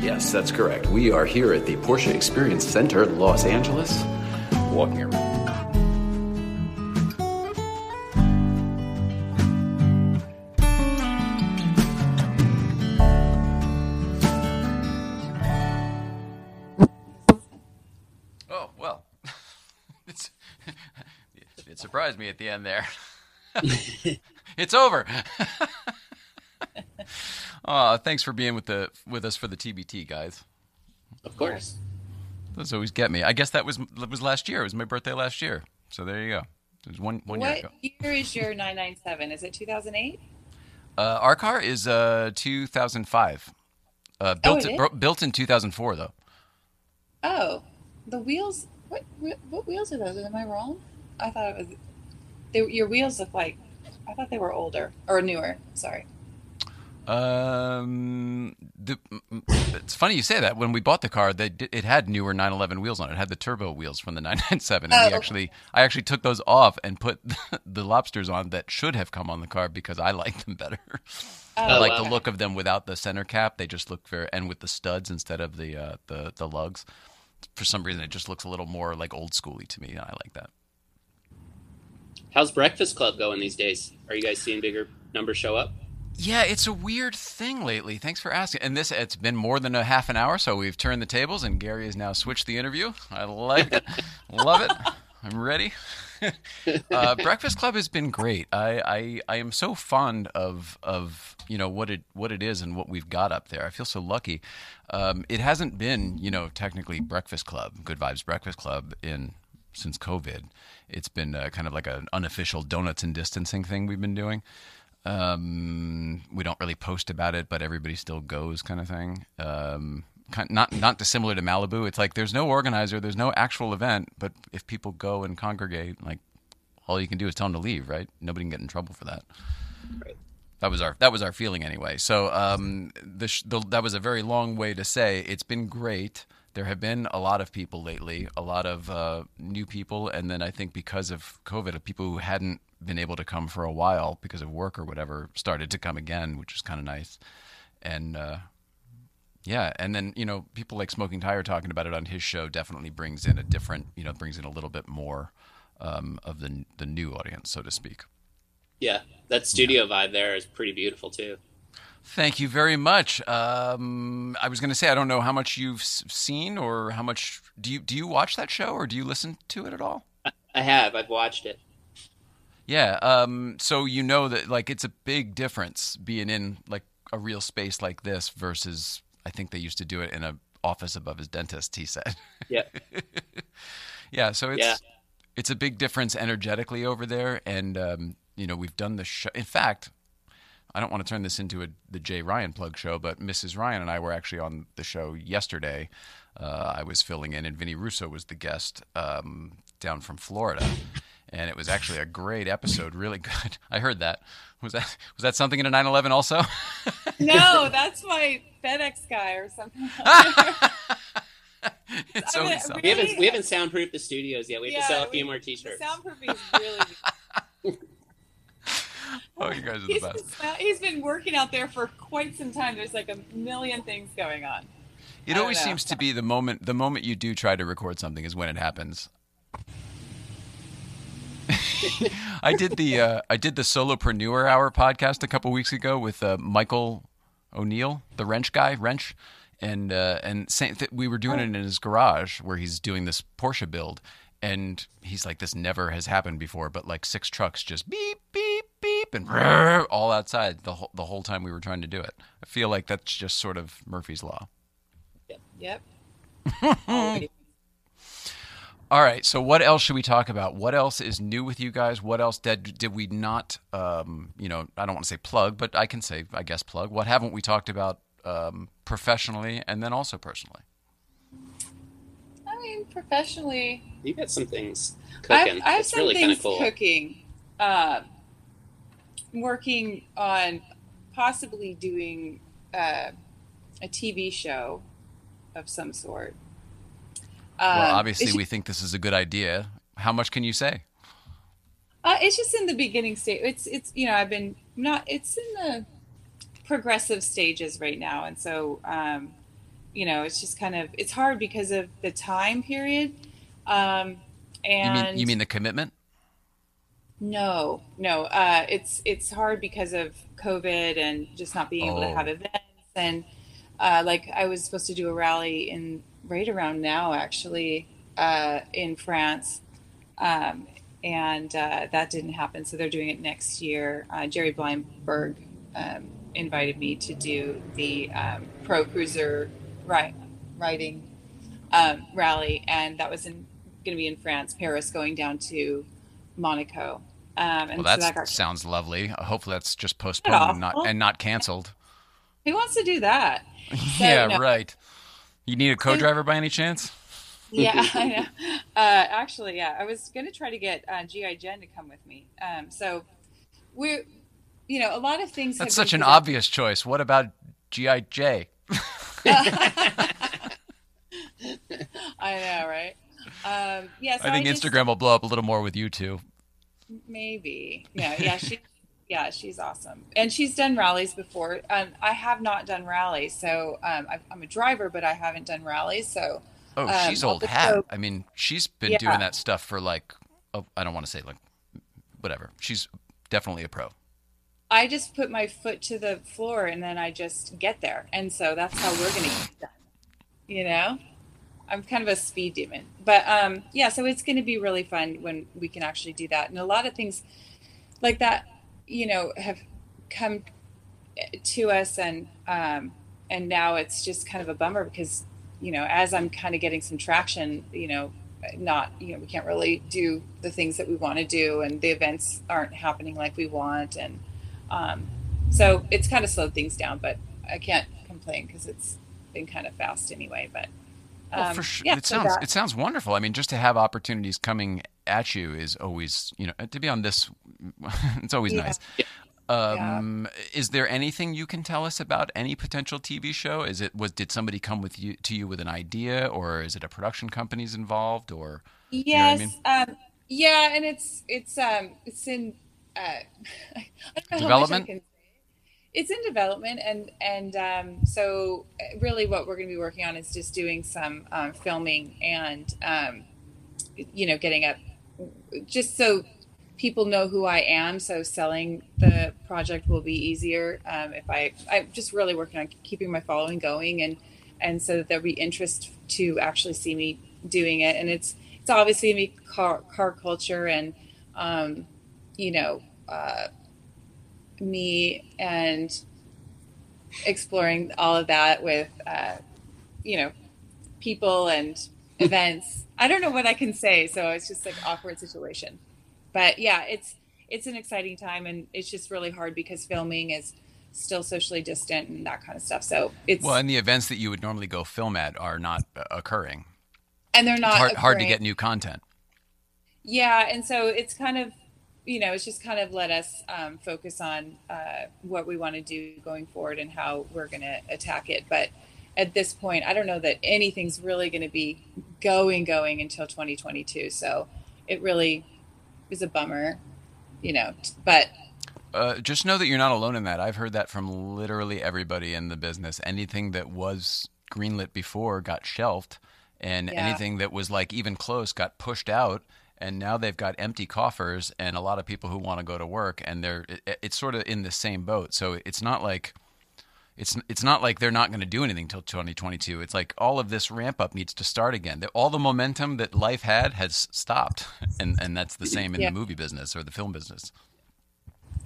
Yes, that's correct. We are here at the Porsche Experience Center, Los Angeles, walking around. At the end there. it's over. oh, thanks for being with the with us for the TBT, guys. Of course. Those always get me. I guess that was that was last year. It was my birthday last year. So there you go. It was one one year What ago. year is your 997? Is it 2008? Uh, our car is uh 2005. Uh, built it is? bro- built in 2004 though. Oh, the wheels. What what wheels are those? Am I wrong? I thought it was. They, your wheels look like. I thought they were older or newer. Sorry. Um, the, it's funny you say that. When we bought the car, they it had newer 911 wheels on it. It had the turbo wheels from the 997, and Oh, we okay. actually, I actually took those off and put the lobsters on that should have come on the car because I like them better. I Oh, like wow. the look of them without the center cap. They just look very, and with the studs instead of the uh, the the lugs. For some reason, it just looks a little more like old schooly to me. and I like that. How's Breakfast Club going these days? Are you guys seeing bigger numbers show up? Yeah, it's a weird thing lately. Thanks for asking. And this, it's been more than a half an hour, so we've turned the tables, and Gary has now switched the interview. I like it, love it. I'm ready. uh, Breakfast Club has been great. I, I I am so fond of of you know what it what it is and what we've got up there. I feel so lucky. Um, it hasn't been you know technically Breakfast Club, Good Vibes Breakfast Club in since COVID. It's been uh, kind of like an unofficial donuts and distancing thing we've been doing. Um, we don't really post about it, but everybody still goes, kind of thing. Um, kind not not dissimilar to Malibu. It's like there's no organizer, there's no actual event, but if people go and congregate, like all you can do is tell them to leave, right? Nobody can get in trouble for that. Right. That was our that was our feeling anyway. So um, the, the that was a very long way to say it's been great. There have been a lot of people lately, a lot of uh, new people, and then I think because of COVID, people who hadn't been able to come for a while because of work or whatever started to come again, which is kind of nice. And uh, yeah, and then you know people like Smoking Tire talking about it on his show definitely brings in a different, you know, brings in a little bit more um, of the the new audience, so to speak. Yeah, that studio vibe there is pretty beautiful too. Thank you very much. Um, I was going to say I don't know how much you've seen or how much do you do you watch that show or do you listen to it at all? I have. I've watched it. Yeah. Um, so you know that like it's a big difference being in like a real space like this versus I think they used to do it in a office above his dentist. He said. Yeah. yeah. So it's Yeah. it's a big difference energetically over there, and um, you know we've done the show. In fact, I don't want to turn this into a the Jay Ryan plug show, but Mrs. Ryan and I were actually on the show yesterday. Uh, I was filling in, and Vinny Russo was the guest um, down from Florida, and it was actually a great episode. Really good. I heard that. Was that was that something in a 911 also? No, that's my FedEx guy or something. it's I mean, always something. We haven't we haven't soundproofed the studios yet. We have to sell a few more T-shirts. Soundproofing is really. Oh, you guys are the He's best. been, he's been working out there for quite some time. There's like a million things going on. It I always seems to be the moment the moment you do try to record something is when it happens. I did the uh, I did the Solopreneur Hour podcast a couple weeks ago with uh, Michael O'Neill, the wrench guy, wrench, and uh, and same th- we were doing it in his garage where he's doing this Porsche build, and he's like, "This never has happened before," but like six trucks just beep beep beep and all outside the whole the whole time we were trying to do it. I feel like that's just sort of Murphy's law. Yep. All right. So, what else should we talk about? What else is new with you guys? What else did did we not? Um, you know, I don't want to say plug, but I can say, I guess, plug. What haven't we talked about um, professionally and then also personally? I mean, professionally, You got some things I have, cooking. I have some really things cool. cooking. uh, working on possibly doing uh, a TV show of some sort. Well, Um, obviously, it's, we think this is a good idea. How much can you say? uh, it's just in the beginning stage. It's it's you know I've been not. It's in the progressive stages right now, and so um, you know it's just kind of it's hard because of the time period. Um, You and mean you mean the commitment? No, no. Uh, it's it's hard because of COVID and just not being able to Oh. have events. And uh, like I was supposed to do a rally in right around now, actually, uh, in France, um, and uh, that didn't happen. So they're doing it next year. Uh, Jerry Bleinberg um, invited me to do the um, Pro Cruiser ri- riding um, rally, and that was going to be in France, Paris, going down to Monaco. Um, and Well, so that that got, sounds lovely. Hopefully, that's just postponed and not and not canceled. who wants to do that? yeah, no. right. You need a co-driver by any chance? Yeah, I know. Uh, actually, yeah, I was going to try to get uh, GI Jen to come with me. Um, so we're, you know, a lot of things. That's such an obvious choice. What about GIJ? I know, right? Um, yeah, so I think just- Instagram will blow up a little more with you two. Maybe. Yeah, yeah, she yeah, she's awesome. And she's done rallies before. Um, I have not done rallies, so um, I, I'm a driver, but I haven't done rallies. So Oh, Um, she's old hat. I mean, she's been Yeah. doing that stuff for like, oh, I don't want to say like, whatever. She's definitely a pro. I just put my foot to the floor and then I just get there. And so that's how we're going to get done. You know? I'm kind of a speed demon. But um, yeah, so it's going to be really fun when we can actually do that. And a lot of things like that, you know, have come to us and um, and now it's just kind of a bummer because, you know, as I'm kind of getting some traction, you know, not, you know, we can't really do the things that we want to do and the events aren't happening like we want and um, so it's kind of slowed things down, but I can't complain because it's been kind of fast anyway. But um, for sure. yeah, it sounds that- it sounds wonderful. I mean, just to have opportunities coming at you is always, you know, to be on this, it's always Yeah. nice. Um, Is there anything you can tell us about any potential TV show? Is it was did somebody come with you to you with an idea, or is it a production company's involved, or know what I yes, mean? um, yeah, and it's it's um it's in uh, I don't know how much I Development? can say. It's in development, and and um, so really, what we're going to be working on is just doing some um, filming and um, you know getting up just so people know who I am. So selling the project will be easier um, if I. I'm just really working on keeping my following going, and and so that there'll be interest to actually see me doing it. And it's it's obviously be car car culture, and um, you know, uh, me and exploring all of that with uh, you know people and events. I don't know what I can say, so it's just like awkward situation. But yeah, it's it's an exciting time, and it's just really hard because filming is still socially distant and that kind of stuff. So it's well, and the events that you would normally go film at are not uh, occurring. and they're not hard, hard to get new content. Yeah, and so it's kind of, you know, it's just kind of let us um, focus on uh, what we want to do going forward and how we're going to attack it. But at this point, I don't know that anything's really going to be going going until 2022. So it really is a bummer, you know. But Uh, just know that you're not alone in that. I've heard that from literally everybody in the business. Anything that was greenlit before got shelved, and Yeah. anything that was like even close got pushed out. And now they've got empty coffers and a lot of people who want to go to work, and they're it, it's sort of in the same boat. So it's not like it's it's not like they're not going to do anything till 2022. It's like all of this ramp up needs to start again. All the momentum that life had has stopped, and and that's the same in Yeah. the movie business or the film business.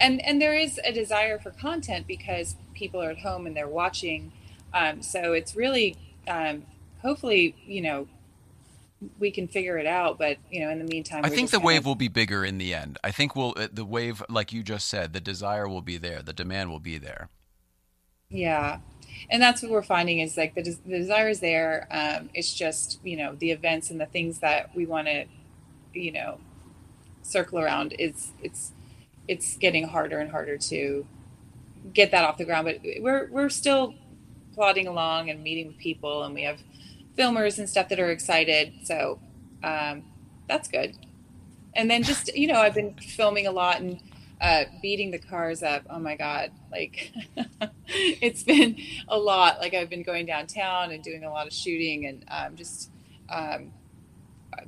and and there is a desire for content because people are at home and they're watching um, so it's really um, hopefully you know we can figure it out but you know in the meantime I think the wave of- will be bigger in the end. I think we'll uh, the wave, like you just said, the desire will be there, the demand will be there. yeah and that's what we're finding is like the, des- the desire is there um, it's just you know the events and the things that we want to you know circle around It's it's it's getting harder and harder to get that off the ground. But we're we're still plodding along and meeting with people, and we have filmers and stuff that are excited. So um, that's good. And then just you know, I've been filming a lot and uh, beating the cars up. Oh my god, like it's been a lot. Like I've been going downtown and doing a lot of shooting and um, just. Um,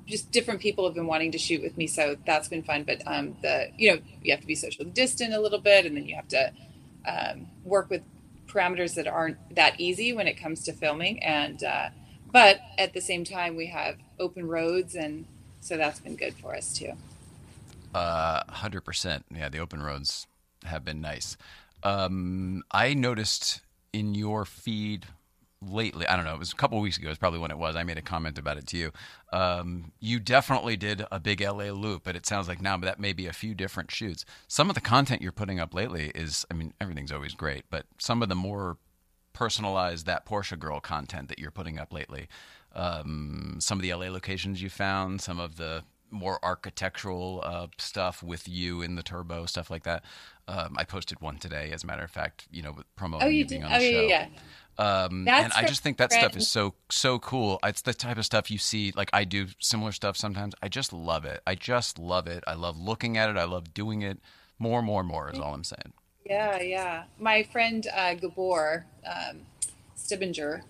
just different people have been wanting to shoot with me, so that's been fun. But um, the you know you have to be social distant a little bit, and then you have to um, work with parameters that aren't that easy when it comes to filming. And uh, but at the same time, we have open roads, and so that's been good for us too. Uh, hundred percent. Yeah, the open roads have been nice. Um, I noticed in your feed lately. I don't know. It was a couple weeks ago. It's probably when it was. I made a comment about it to you. Um, you definitely did a big LA loop, but it sounds like now but that may be a few different shoots. Some of the content you're putting up lately is, I mean, everything's always great, but some of the more personalized that Porsche girl content that you're putting up lately. Um, some of the LA locations you found, some of the more architectural uh, stuff with you in the turbo stuff like that. Um, I posted one today, as a matter of fact. You know, promoting oh, you, you did? being on oh, show. yeah, yeah. Um, and I just think that stuff is so so cool. It's the type of stuff you see. Like I do similar stuff sometimes. I just love it. I just love it. I love looking at it. I love doing it. More, more, more is all I'm saying. Yeah, yeah. My friend uh, Gabor um, Stibinger,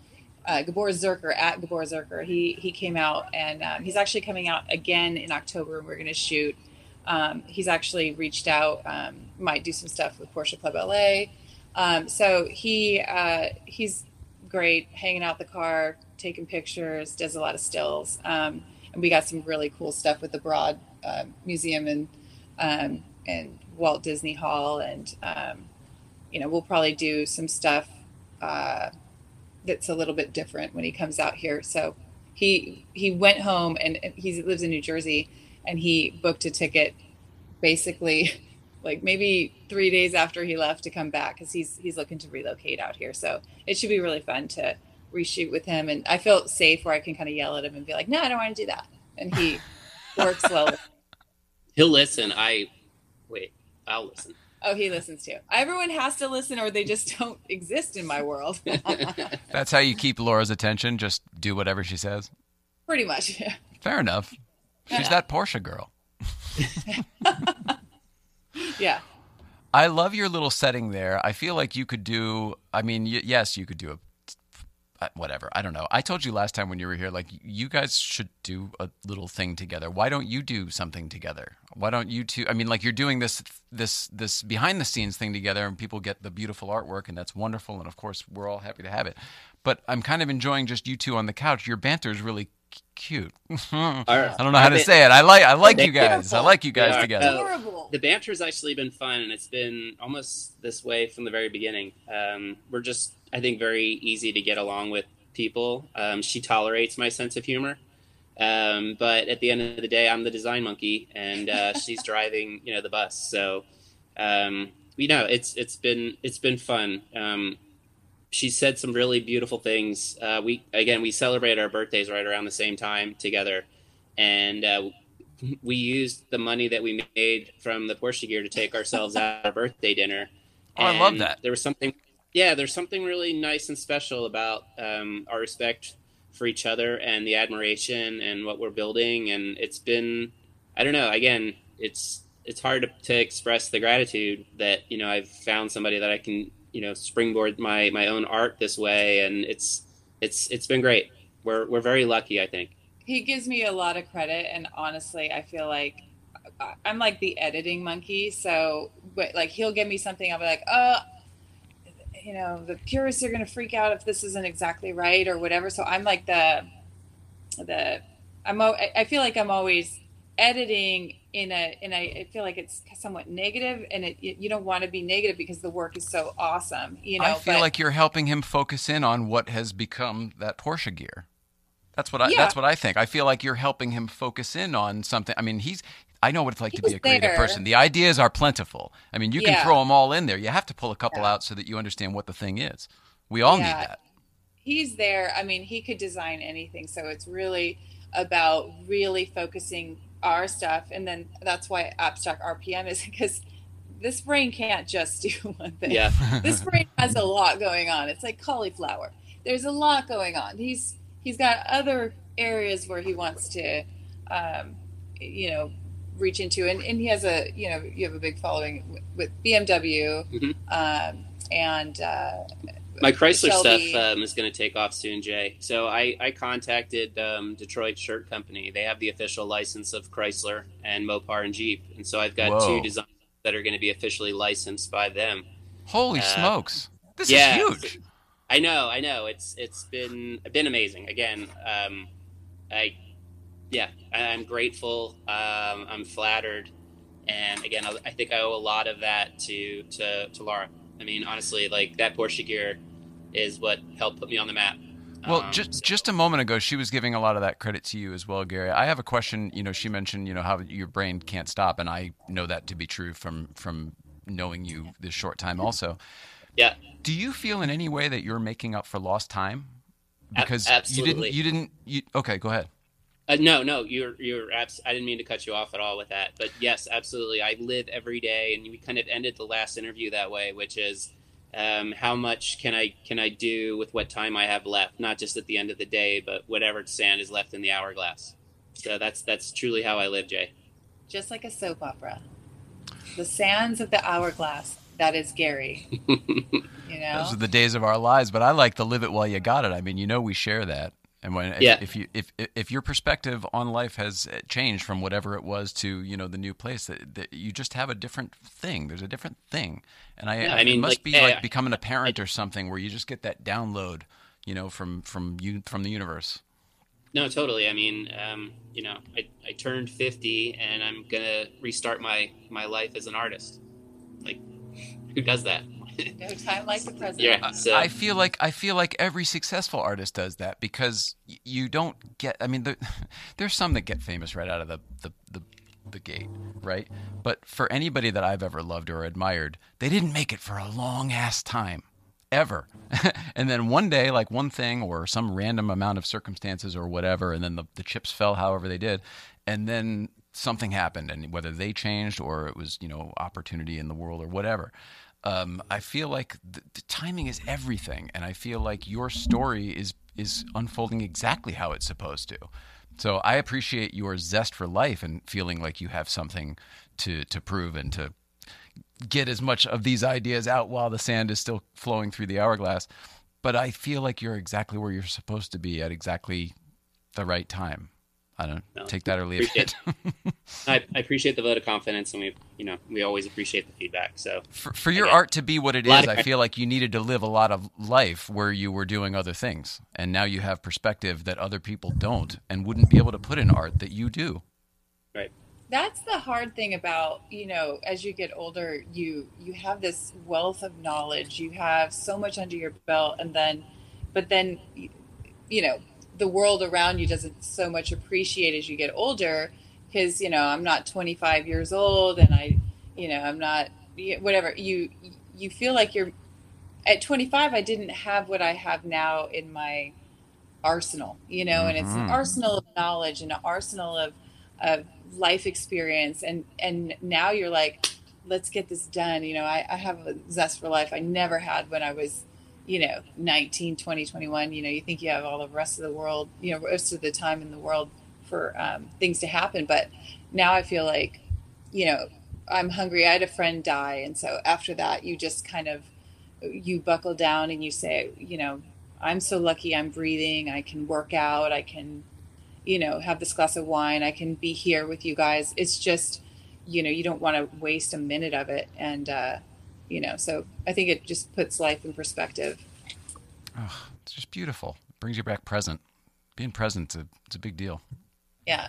uh, Gabor Zerker at Gabor Zerker. He he came out and um, he's actually coming out again in October, and we're going to shoot. Um, he's actually reached out. Um, might do some stuff with Porsche Club LA. Um, so he uh, he's great, hanging out the car, taking pictures, does a lot of stills, um, and we got some really cool stuff with the Broad uh, Museum and and Walt Disney Hall, and um, you know we'll probably do some stuff uh, that's a little bit different when he comes out here. So he he went home and he lives in New Jersey, and he booked a ticket basically like maybe three days after he left to come back because he's he's looking to relocate out here. So it should be really fun to reshoot with him. And I feel safe where I can kind of yell at him and be like, "No, I don't want to do that," and he works well. He'll listen. I wait. I'll listen. Oh, he listens too. Everyone has to listen, or they just don't exist in my world. That's how you keep Laura's attention. Just do whatever she says. Pretty much. Yeah. Fair enough. She's Yeah. that Porsche girl. yeah. I love your little setting there. I feel like you could do. I mean, y- yes, you could do a whatever. I don't know. I told you last time when you were here, like you guys should do a little thing together. Why don't you do something together? Why don't you two? I mean, like you're doing this this this behind the scenes thing together, and people get the beautiful artwork, and that's wonderful. And of course, we're all happy to have it. But I'm kind of enjoying just you two on the couch. Your banter is really cute. I don't know how to say it. I like I like you guys. I like you guys Yeah. together. Uh, Horrible. The banter's actually been fun, and it's been almost this way from the very beginning. Um, we're just, I think, very easy to get along with people. Um, she tolerates my sense of humor, um, but at the end of the day, I'm the design monkey, and uh, she's driving, you know, the bus. So, um, you know, it's it's been it's been fun. She said some really beautiful things. Uh, we again, we celebrate our birthdays right around the same time together, and uh, we used the money that we made from the Porsche gear to take ourselves out our birthday dinner. Oh, I love that. There was something, yeah, there's something really nice and special about um, our respect for each other and the admiration and what we're building. And it's been, I don't know, again, it's it's hard to, to express the gratitude that you know I've found somebody that I can you know springboard my my own art this way, and it's it's it's been great. We're we're very lucky, I think. he gives me a lot of credit and honestly i feel like i'm like the editing monkey so but like he'll give me something i'll be like oh you know the purists are going to freak out if this isn't exactly right or whatever so i'm like the the i'm I feel like i'm always editing in a in I, feel like it's somewhat negative and it you don't want to be negative because the work is so awesome you know I feel but- like you're helping him focus in on what has become that Porsche gear. That's what I. Yeah. That's what I think. I feel like you're helping him focus in on something. I mean, he's. I know what it's like to be a creative there. person. The ideas are plentiful. I mean, you can throw them all in there. You have to pull a couple Yeah. out so that you understand what the thing is. We all Yeah. need that. he's there. I mean, he could design anything. So it's really about really focusing our stuff. And then that's why abstract RPM is because this brain can't just do one thing. Yeah. this brain has a lot going on. It's like cauliflower. There's a lot going on. He's he's got other areas where he wants to, um, you know, reach into, and, and he has a you know you have a big following with, with BMW, Mhm. um, and uh, My Chrysler Shelby. stuff um, is going to take off soon, Jay. So I, I contacted um, Detroit Shirt Company. They have the official license of Chrysler and Mopar and Jeep, and so I've got Whoa. two designs that are going to be officially licensed by them. Holy Uh, smokes! This yeah. is huge. I know, I know. It's it's been been amazing. Again, um, I yeah, I, I'm grateful. Um, I'm flattered, and again, I, I think I owe a lot of that to to to Laura. I mean, honestly, like that Porsche gear is what helped put me on the map. Well, Um, just so- just a moment ago, she was giving a lot of that credit to you as well, Gary. I have a question. You know, she mentioned you know how your brain can't stop, and I know that to be true from from knowing you this short time. Also, yeah, do you feel in any way that you're making up for lost time? Because absolutely. you didn't. You didn't. You okay? Go ahead. Uh, no, no, you're you're. Abs- I didn't mean to cut you off at all with that, but yes, absolutely. I live every day, and we kind of ended the last interview that way, which is um, how much can I can I do with what time I have left, not just at the end of the day, but whatever sand is left in the hourglass. So that's that's truly how I live, Jay. just like a soap opera, the sands of the hourglass. That is Gary. You know, Those are the days of our lives, but I like to live it while you got it. I mean, you know, we share that. And when if, Yeah. if you if if your perspective on life has changed from whatever it was to you know the new place, that, that you just have a different thing. There's a different thing, and I, Yeah, I I mean, it must like, be yeah, like I- becoming a parent or something where you just get that download, you know, from from you from the universe. No, totally. I mean, um, you know, I, I turned 50 and I'm going to restart my, my life as an artist. Like, who does that? No time like the present. yeah. So, I feel like I feel like every successful artist does that because you don't get. I mean, there, there's some that get famous right out of the, the the the gate, right? But for anybody that I've ever loved or admired, they didn't make it for a long ass time, ever. and then one day, like one thing or some random amount of circumstances or whatever, and then the, the chips fell, however they did, and then something happened, and whether they changed or it was you know opportunity in the world or whatever um, I feel like the, the timing is everything, and I feel like your story is is unfolding exactly how it's supposed to. So I appreciate your zest for life and feeling like you have something to to prove and to get as much of these ideas out while the sand is still flowing through the hourglass. But I feel like you're exactly where you're supposed to be at exactly the right time. I don't No, take that or leave it. I, I appreciate the vote of confidence and we, you know, we always appreciate the feedback. So, for, for your art to be what it a lot is, of- I feel like you needed to live a lot of life where you were doing other things, and now you have perspective that other people don't and wouldn't be able to put in art that you do. right. that's the hard thing about you know as you get older you you have this wealth of knowledge you have so much under your belt and then but then you know the world around you doesn't so much appreciate as you get older because you know i'm not 25 years old and i you know i'm not whatever you you feel like you're at 25 i didn't have what i have now in my arsenal you know and it's an Mhm. arsenal of knowledge and an arsenal of of life experience and and now you're like let's get this done you know I, I have a zest for life i never had when i was you know 19 20 21 you know you think you have all the rest of the world you know most of the time in the world for um, things to happen. But now i feel like you know i'm hungry. I had a friend die. And so after that you just kind of you buckle down and you say you know i'm so lucky i'm breathing. I can work out. I can you know have this glass of wine. I can be here with you guys. It's just you know you don't want to waste a minute of it. And uh you know so i think it just puts life in perspective Oh, it's just beautiful. It brings you back present. Being present, it's a, it's a big deal. yeah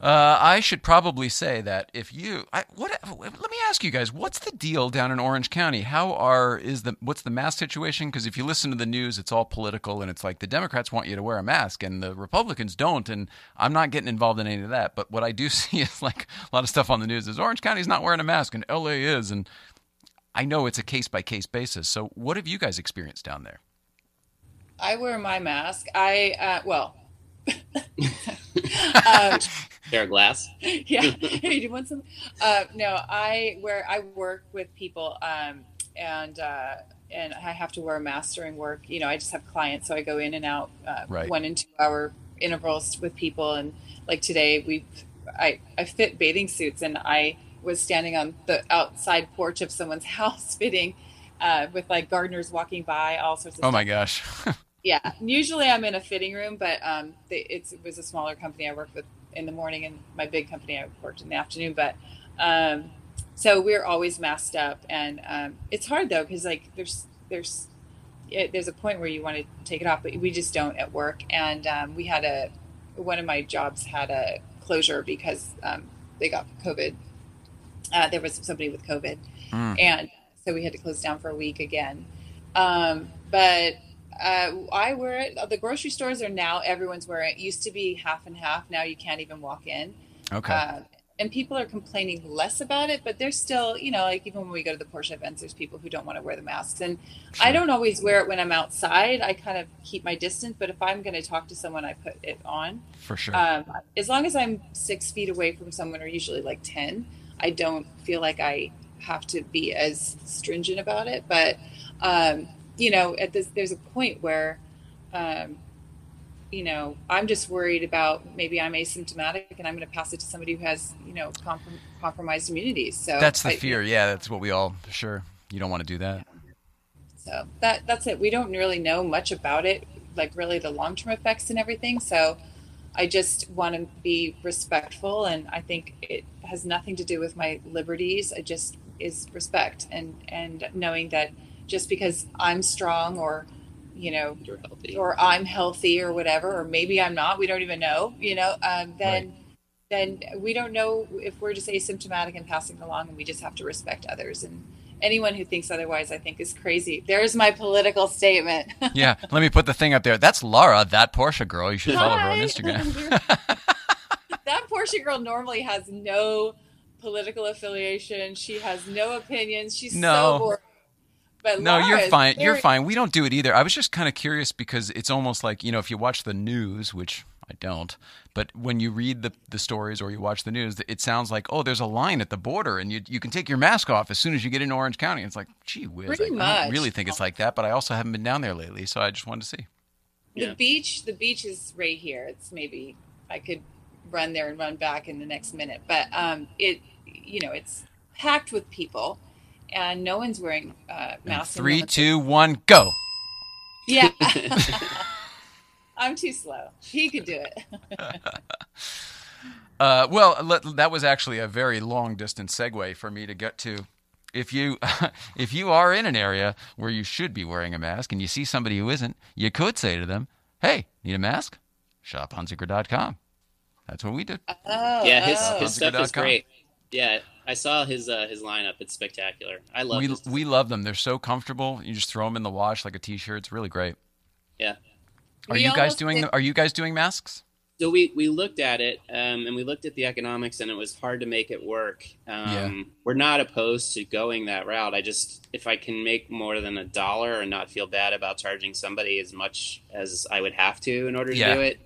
Uh, I should probably say that if you, I, what, let me ask you guys, what's the deal down in Orange County? How are is the what's the mask situation? Because if you listen to the news, it's all political, and it's like the Democrats want you to wear a mask, and the Republicans don't. And I'm not getting involved in any of that. But what I do see is like a lot of stuff on the news is Orange County's not wearing a mask, and LA is, and I know it's a case by case basis. So what have you guys experienced down there? i wear my mask i uh well um, Share a glass. yeah. Hey, do you want some? Uh, no, I where I work with people, um, and uh, and I have to wear a mask during work. You know, I just have clients, so I go in and out uh, Right. one and two hour intervals with people. And like today, we I I fit bathing suits, and I was standing on the outside porch of someone's house fitting. Uh, with like gardeners walking by, all sorts of Oh stuff. my gosh. Yeah, usually I'm in a fitting room, but um, they, it's, it was a smaller company I worked with in the morning, and my big company I worked in the afternoon. But um, so we're always masked up, and um, it's hard though because like there's there's it, there's a point where you want to take it off, but we just don't at work. And um, we had a one of my jobs had a closure because um, they got COVID. Uh, there was somebody with COVID, Mm. and so we had to close down for a week again. Um, but uh, I wear it. The grocery stores are now everyone's wearing it. Used to be half and half. Now you can't even walk in. Okay. Uh, and people are complaining less about it, but there's still, you know, like even when we go to the Porsche events, there's people who don't want to wear the masks. And I don't always wear it when I'm outside. I kind of keep my distance, but if I'm going to talk to someone, I put it on. For sure. Um, as long as I'm six feet away from someone, or usually like 10, I don't feel like I have to be as stringent about it. But, um, you know, at this, there's a point where, um, you know, I'm just worried about maybe I'm asymptomatic and I'm going to pass it to somebody who has, you know, comprom- compromised immunities. So that's the I- fear. Yeah, that's what we all. Sure. You don't want to do that. So that that's it. We don't really know much about it, like really the long term effects and everything. So I just want to be respectful, and I think it has nothing to do with my liberties. It just is respect and and knowing that just because I'm strong or you know or I'm healthy or whatever, or maybe I'm not. We don't even know, you know. Um, then, then we don't know if we're just asymptomatic and passing along, and we just have to respect others. And anyone who thinks otherwise, I think, is crazy. There's my political statement. Yeah. Let me put the thing up there. That's Laura, that Porsche girl. You should follow her on Instagram. that Porsche girl normally has no political affiliation. She has no opinions. She's No. so boring. But No, you're Laura is fine. You're fine. We don't do it either. I was just kind of curious because it's almost like, you know, if you watch the news, which I don't, but when you read the, the stories or you watch the news, it sounds like, oh, there's a line at the border and you, you can take your mask off as soon as you get into Orange County. It's like, gee whiz. Pretty I, I much. don't really think it's like that, but I also haven't been down there lately, so I just wanted to see. The Yeah. beach, the beach is right here. It's maybe I could run there and run back in the next minute, but um, it, you know, it's packed with people, and no one's wearing uh, masks. and three, no two, one, go. Yeah, I'm too slow. He could do it. Uh, well, let, that was actually a very long distance segue for me to get to. If you if you are in an area where you should be wearing a mask and you see somebody who isn't, you could say to them, "Hey, need a mask? Shop on That's what we did. Oh, yeah, his, oh. his stuff is great. Yeah, I saw his uh, his lineup. It's spectacular. I love We we love them. They're so comfortable. You just throw them in the wash like a t-shirt. It's really great. Yeah. Are We you guys doing? did- Are you guys doing masks? So we, we looked at it um, and we looked at the economics and it was hard to make it work. Um, Yeah. We're not opposed to going that route. I just, if I can make more than a dollar and not feel bad about charging somebody as much as I would have to in order to Yeah. do it.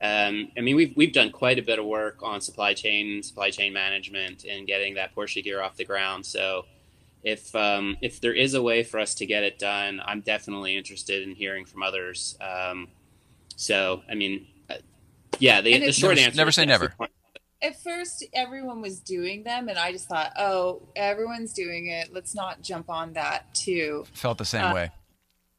Um, I mean, we've, we've done quite a bit of work on supply chain, supply chain management and getting that Porsche gear off the ground. So if, um, if there is a way for us to get it done, I'm definitely interested in hearing from others. Um, so, I mean, uh, yeah, the, the short Never- answer never is say never. At first, everyone was doing them, and I just thought, oh, everyone's doing it. Let's not jump on that too. Felt the same Uh, way.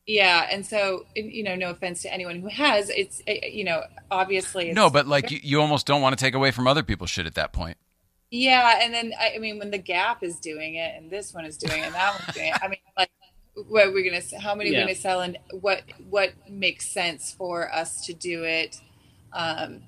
Yeah, and so you know, no offense to anyone who has. It's uh, you know, obviously. It's, No, but like you, you almost don't want to take away from other people's shit at that point. Yeah, and then I, I mean, when the Gap is doing it, and this one is doing it, and that one's doing it. I mean, like, what we're gonna, how many Yeah. we're gonna sell, and what what makes sense for us to do it. Um,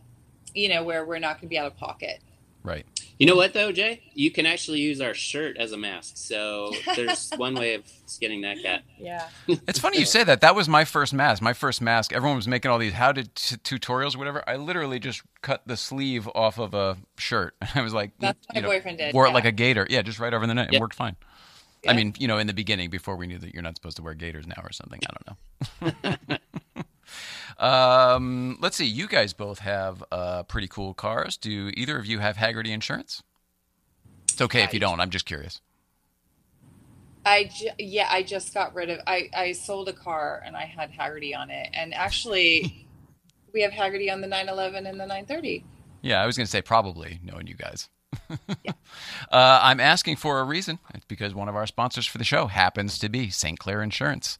you know, where we're not gonna be out of pocket. Right. You know what though, Jay? You can actually use our shirt as a mask. So there's one way of skinning that cat. Yeah. It's funny you say that. That was my first mask. My first mask. Everyone was making all these how to t- tutorials, or whatever. I literally just cut the sleeve off of a shirt. I was like, That's what my know, boyfriend did, Wore it like a gator. Yeah, just right over the neck. It Yep. worked fine. I mean, you know, in the beginning, before we knew that you're not supposed to wear gaiters now or something. I don't know. Um, let's see. You guys both have uh, pretty cool cars. Do either of you have Hagerty insurance? It's okay if you don't. I'm just curious. I ju- yeah, I just got rid of. I I sold a car and I had Hagerty on it, and actually, we have Hagerty on the 911 and the 930. Yeah, I was going to say probably, knowing you guys. uh, I'm asking for a reason. It's because one of our sponsors for the show happens to be St. Clair Insurance.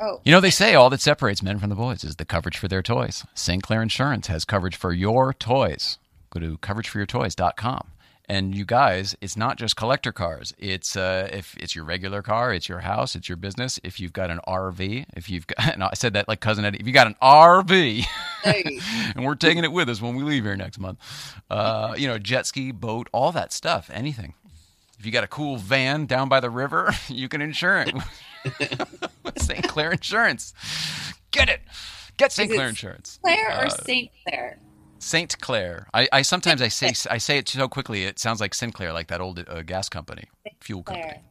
Oh, You know, they say all that separates men from the boys is the coverage for their toys. St. Clair Insurance has coverage for your toys. Go to coverageforyourtoys.com. And you guys, it's not just collector cars. It's uh, if it's your regular car, it's your house, it's your business. If you've got an RV, if you've got, and I said that like cousin Eddie, if you got an RV, Hey. and we're taking it with us when we leave here next month. Uh, you know, jet ski, boat, all that stuff, anything. If you got a cool van down by the river, you can insure it St. Clair Insurance. Get it. Get St. Is it Clair Insurance. Claire or Uh, Saint Clair? Saint Clair. I, I sometimes I say I say it so quickly it sounds like Sinclair, like that old uh, gas company, fuel company. Claire.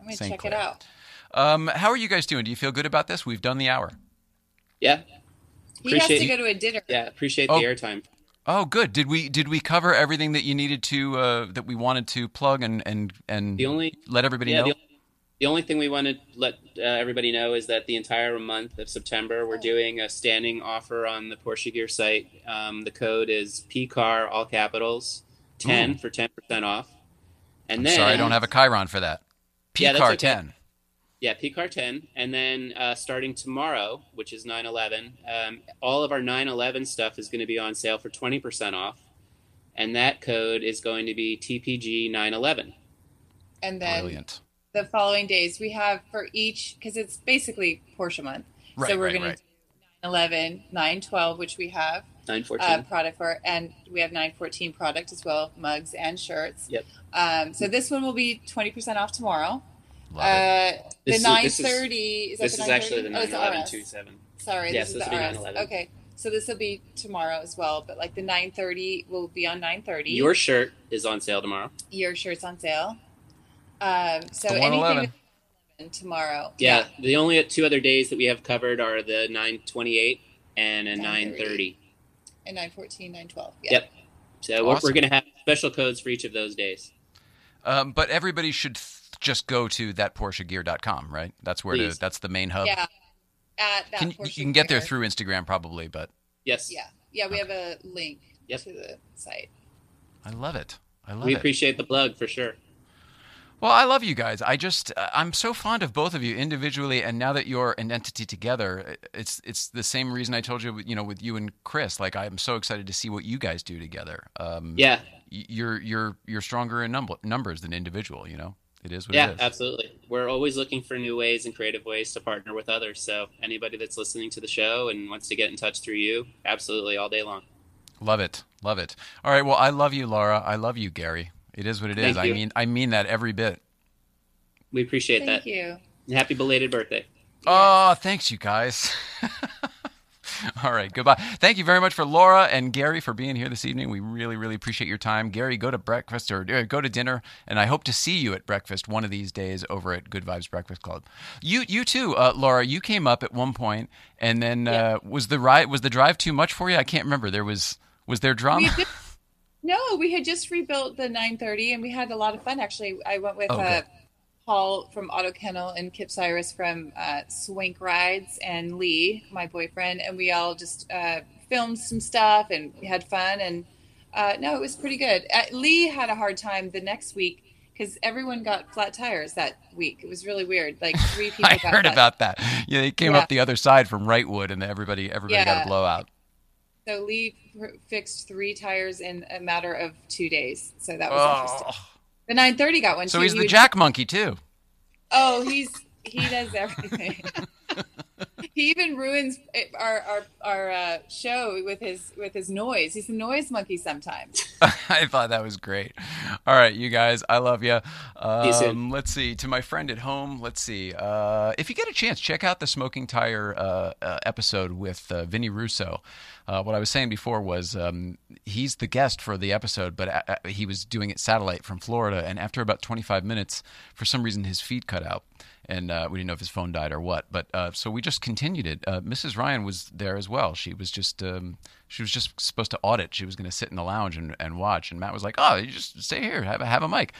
I'm gonna Saint check Clair. it out. Um, how are you guys doing? Do you feel good about this? We've done the hour. Yeah, He has to go to a dinner. yeah. Appreciate Oh. the airtime. Oh, good. Did we did we cover everything that you needed to uh, that we wanted to plug and and and The only let everybody yeah, know? The, the only thing we want to let uh, everybody know is that the entire month of September, we're doing a standing offer on the Porsche Gear site. Um, the code is PCAR, all capitals, 10 for 10% off. And I'm then, sorry, I don't have a chyron for that. Yeah, that's PCAR okay. 10. Yeah, PCAR 10. And then uh, starting tomorrow, which is 9 11, um, all of our 9 11 stuff is going to be on sale for 20% off. And that code is going to be TPG 911. And then Brilliant. The following days we have for each because it's basically Porsche month. Right, so we're right, gonna right. do 911, 912, which we have 914. uh, product for, and we have 914 product as well, mugs and shirts. Yep. Um, so this one will be 20% off tomorrow. Love it. Uh, This the is- this is- 930 is, this that is the actually the 930? Oh, it's 911 RS. 27. Sorry, Yes, this this is will the be RS. 911. Okay, so this will be tomorrow as well, but like the 930 will be on 930. Your shirt is on sale tomorrow. Your shirt's on sale. Um, so anything tomorrow. Yeah, the only two other days that we have covered are the 928 and a 930. And 914, 912. Yeah. Yep. So we're, Awesome. we're going to have special codes for each of those days. Um, but everybody should th- just go to thatporschegear.com, right? That's where to, that's the main hub. Yeah. At that Can, Porsche you can get there through Instagram probably, but Yes. Yeah. Yeah, we have a link Yep. to the site. I love it. I love We it. We appreciate the plug for sure. Well, I love you guys. I just uh, I'm so fond of both of you individually, and now that you're an entity together, it's it's the same reason I told you, you know, with you and Chris. Like I'm so excited to see what you guys do together. Um, Yeah. you're you're you're stronger in number, numbers than individual. You know, it is what Yeah, it is. absolutely. We're always looking for new ways and creative ways to partner with others. So anybody that's listening to the show and wants to get in touch through you, absolutely all day long. Love it, love it. All right, well, I love you, Laura. I love you, Gary. It is what it is. Thank I you. mean, I mean that every bit. We appreciate Thank that. Thank you. And happy belated birthday. Oh, thanks, you guys. All right, goodbye. Thank you very much for Laura and Gary for being here this evening. We really, really appreciate your time. Gary, go to breakfast or uh, go to dinner, and I hope to see you at breakfast one of these days over at Good Vibes Breakfast Club. You, you too, uh, Laura. You came up at one point, and then Yeah. uh, was the ride was the drive too much for you? I can't remember. There was was there We drama? No, we had just rebuilt the 930 and we had a lot of fun actually. I went with Oh, uh. Paul from Auto Kennel and Kip Cyrus from uh, Swink Rides and Lee, my boyfriend, and we all just uh, filmed some stuff and we had fun. And uh, no, it was pretty good. Uh, Lee had a hard time the next week because everyone got flat tires that week. It was really weird. Like three people I got heard flat about that. Yeah, they came Yeah. up the other side from Wrightwood, and everybody everybody got a blowout. So Lee fixed three tires in a matter of two days. So that was interesting. Oh. The 930 got one So too. he's He the would- Jack Monkey too. Oh, he's he does everything. he even ruins our our our uh, show with his with his noise. He's a noise monkey sometimes. I thought that was great. All right, you guys, I love you. you soon. Um, let's see. To my friend at home, let's see. Uh, if you get a chance, check out the Smoking Tire uh, uh, episode with uh, Vinny Russo. Uh, what I was saying before was um, he's the guest for the episode, but uh, uh, he was doing it satellite from Florida, and after about 25 minutes, for some reason his feed cut out. and uh, we didn't know if his phone died or what. But uh, so we just continued it. Uh, Mrs. Ryan was there as well. She was just um, she was just supposed to audit. She was going to sit in the lounge and, and watch. And Matt was like, "Oh, you just stay here, have a, have a mic."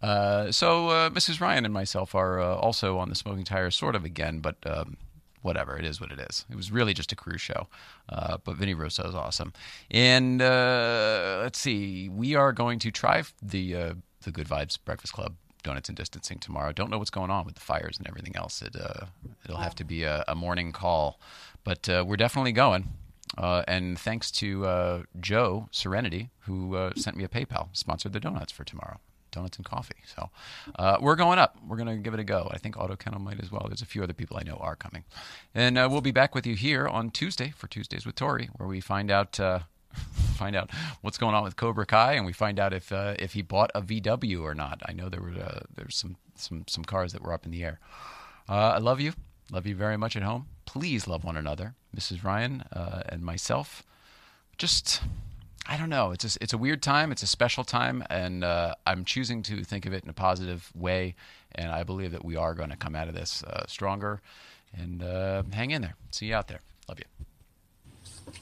So Mrs. Ryan and myself are also on the smoking tires, sort of again, but um, whatever. It is what it is. It was really just a cruise show. Uh, but Vinny Russo is awesome. And uh, let's see, we are going to try the uh, the Good Vibes Breakfast Club donuts and distancing tomorrow. Don't know what's going on with the fires and everything else. It uh, it'll have to be a, a morning call, but uh, we're definitely going. Uh, and thanks to Joe Serenity, who sent me a PayPal, sponsored the donuts for tomorrow donuts and coffee. So uh, we're going up. We're going to give it a go. I think Auto Kennel might as well. There's a few other people I know are coming. And uh, we'll be back with you here on Tuesday for Tuesdays with Tori, where we find out uh, find out what's going on with Cobra Kai, and we find out if uh, if he bought a VW or not. I know there were uh, there's some some some cars that were up in the air. Uh, I love you. Love you very much at home. Please love one another, Mrs. Ryan and myself. Just I don't know. It's a, it's a weird time. It's a special time, and uh, I'm choosing to think of it in a positive way. And I believe that we are going to come out of this uh, stronger. And uh, hang in there. See you out there. Love you.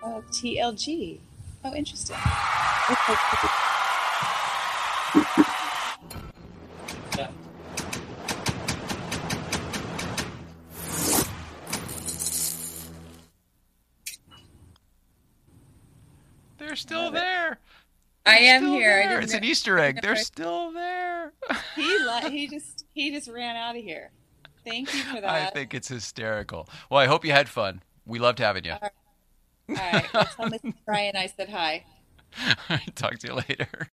Oh, TLG. Oh, interesting. They're still there. I am here. I It's an Easter egg. They're still there. he li- he just he just ran out of here. Thank you for that. I think it's hysterical. Well, I hope you had fun. We loved having you. All right. Well, tell Mrs. Brian I said hi. Talk to you later.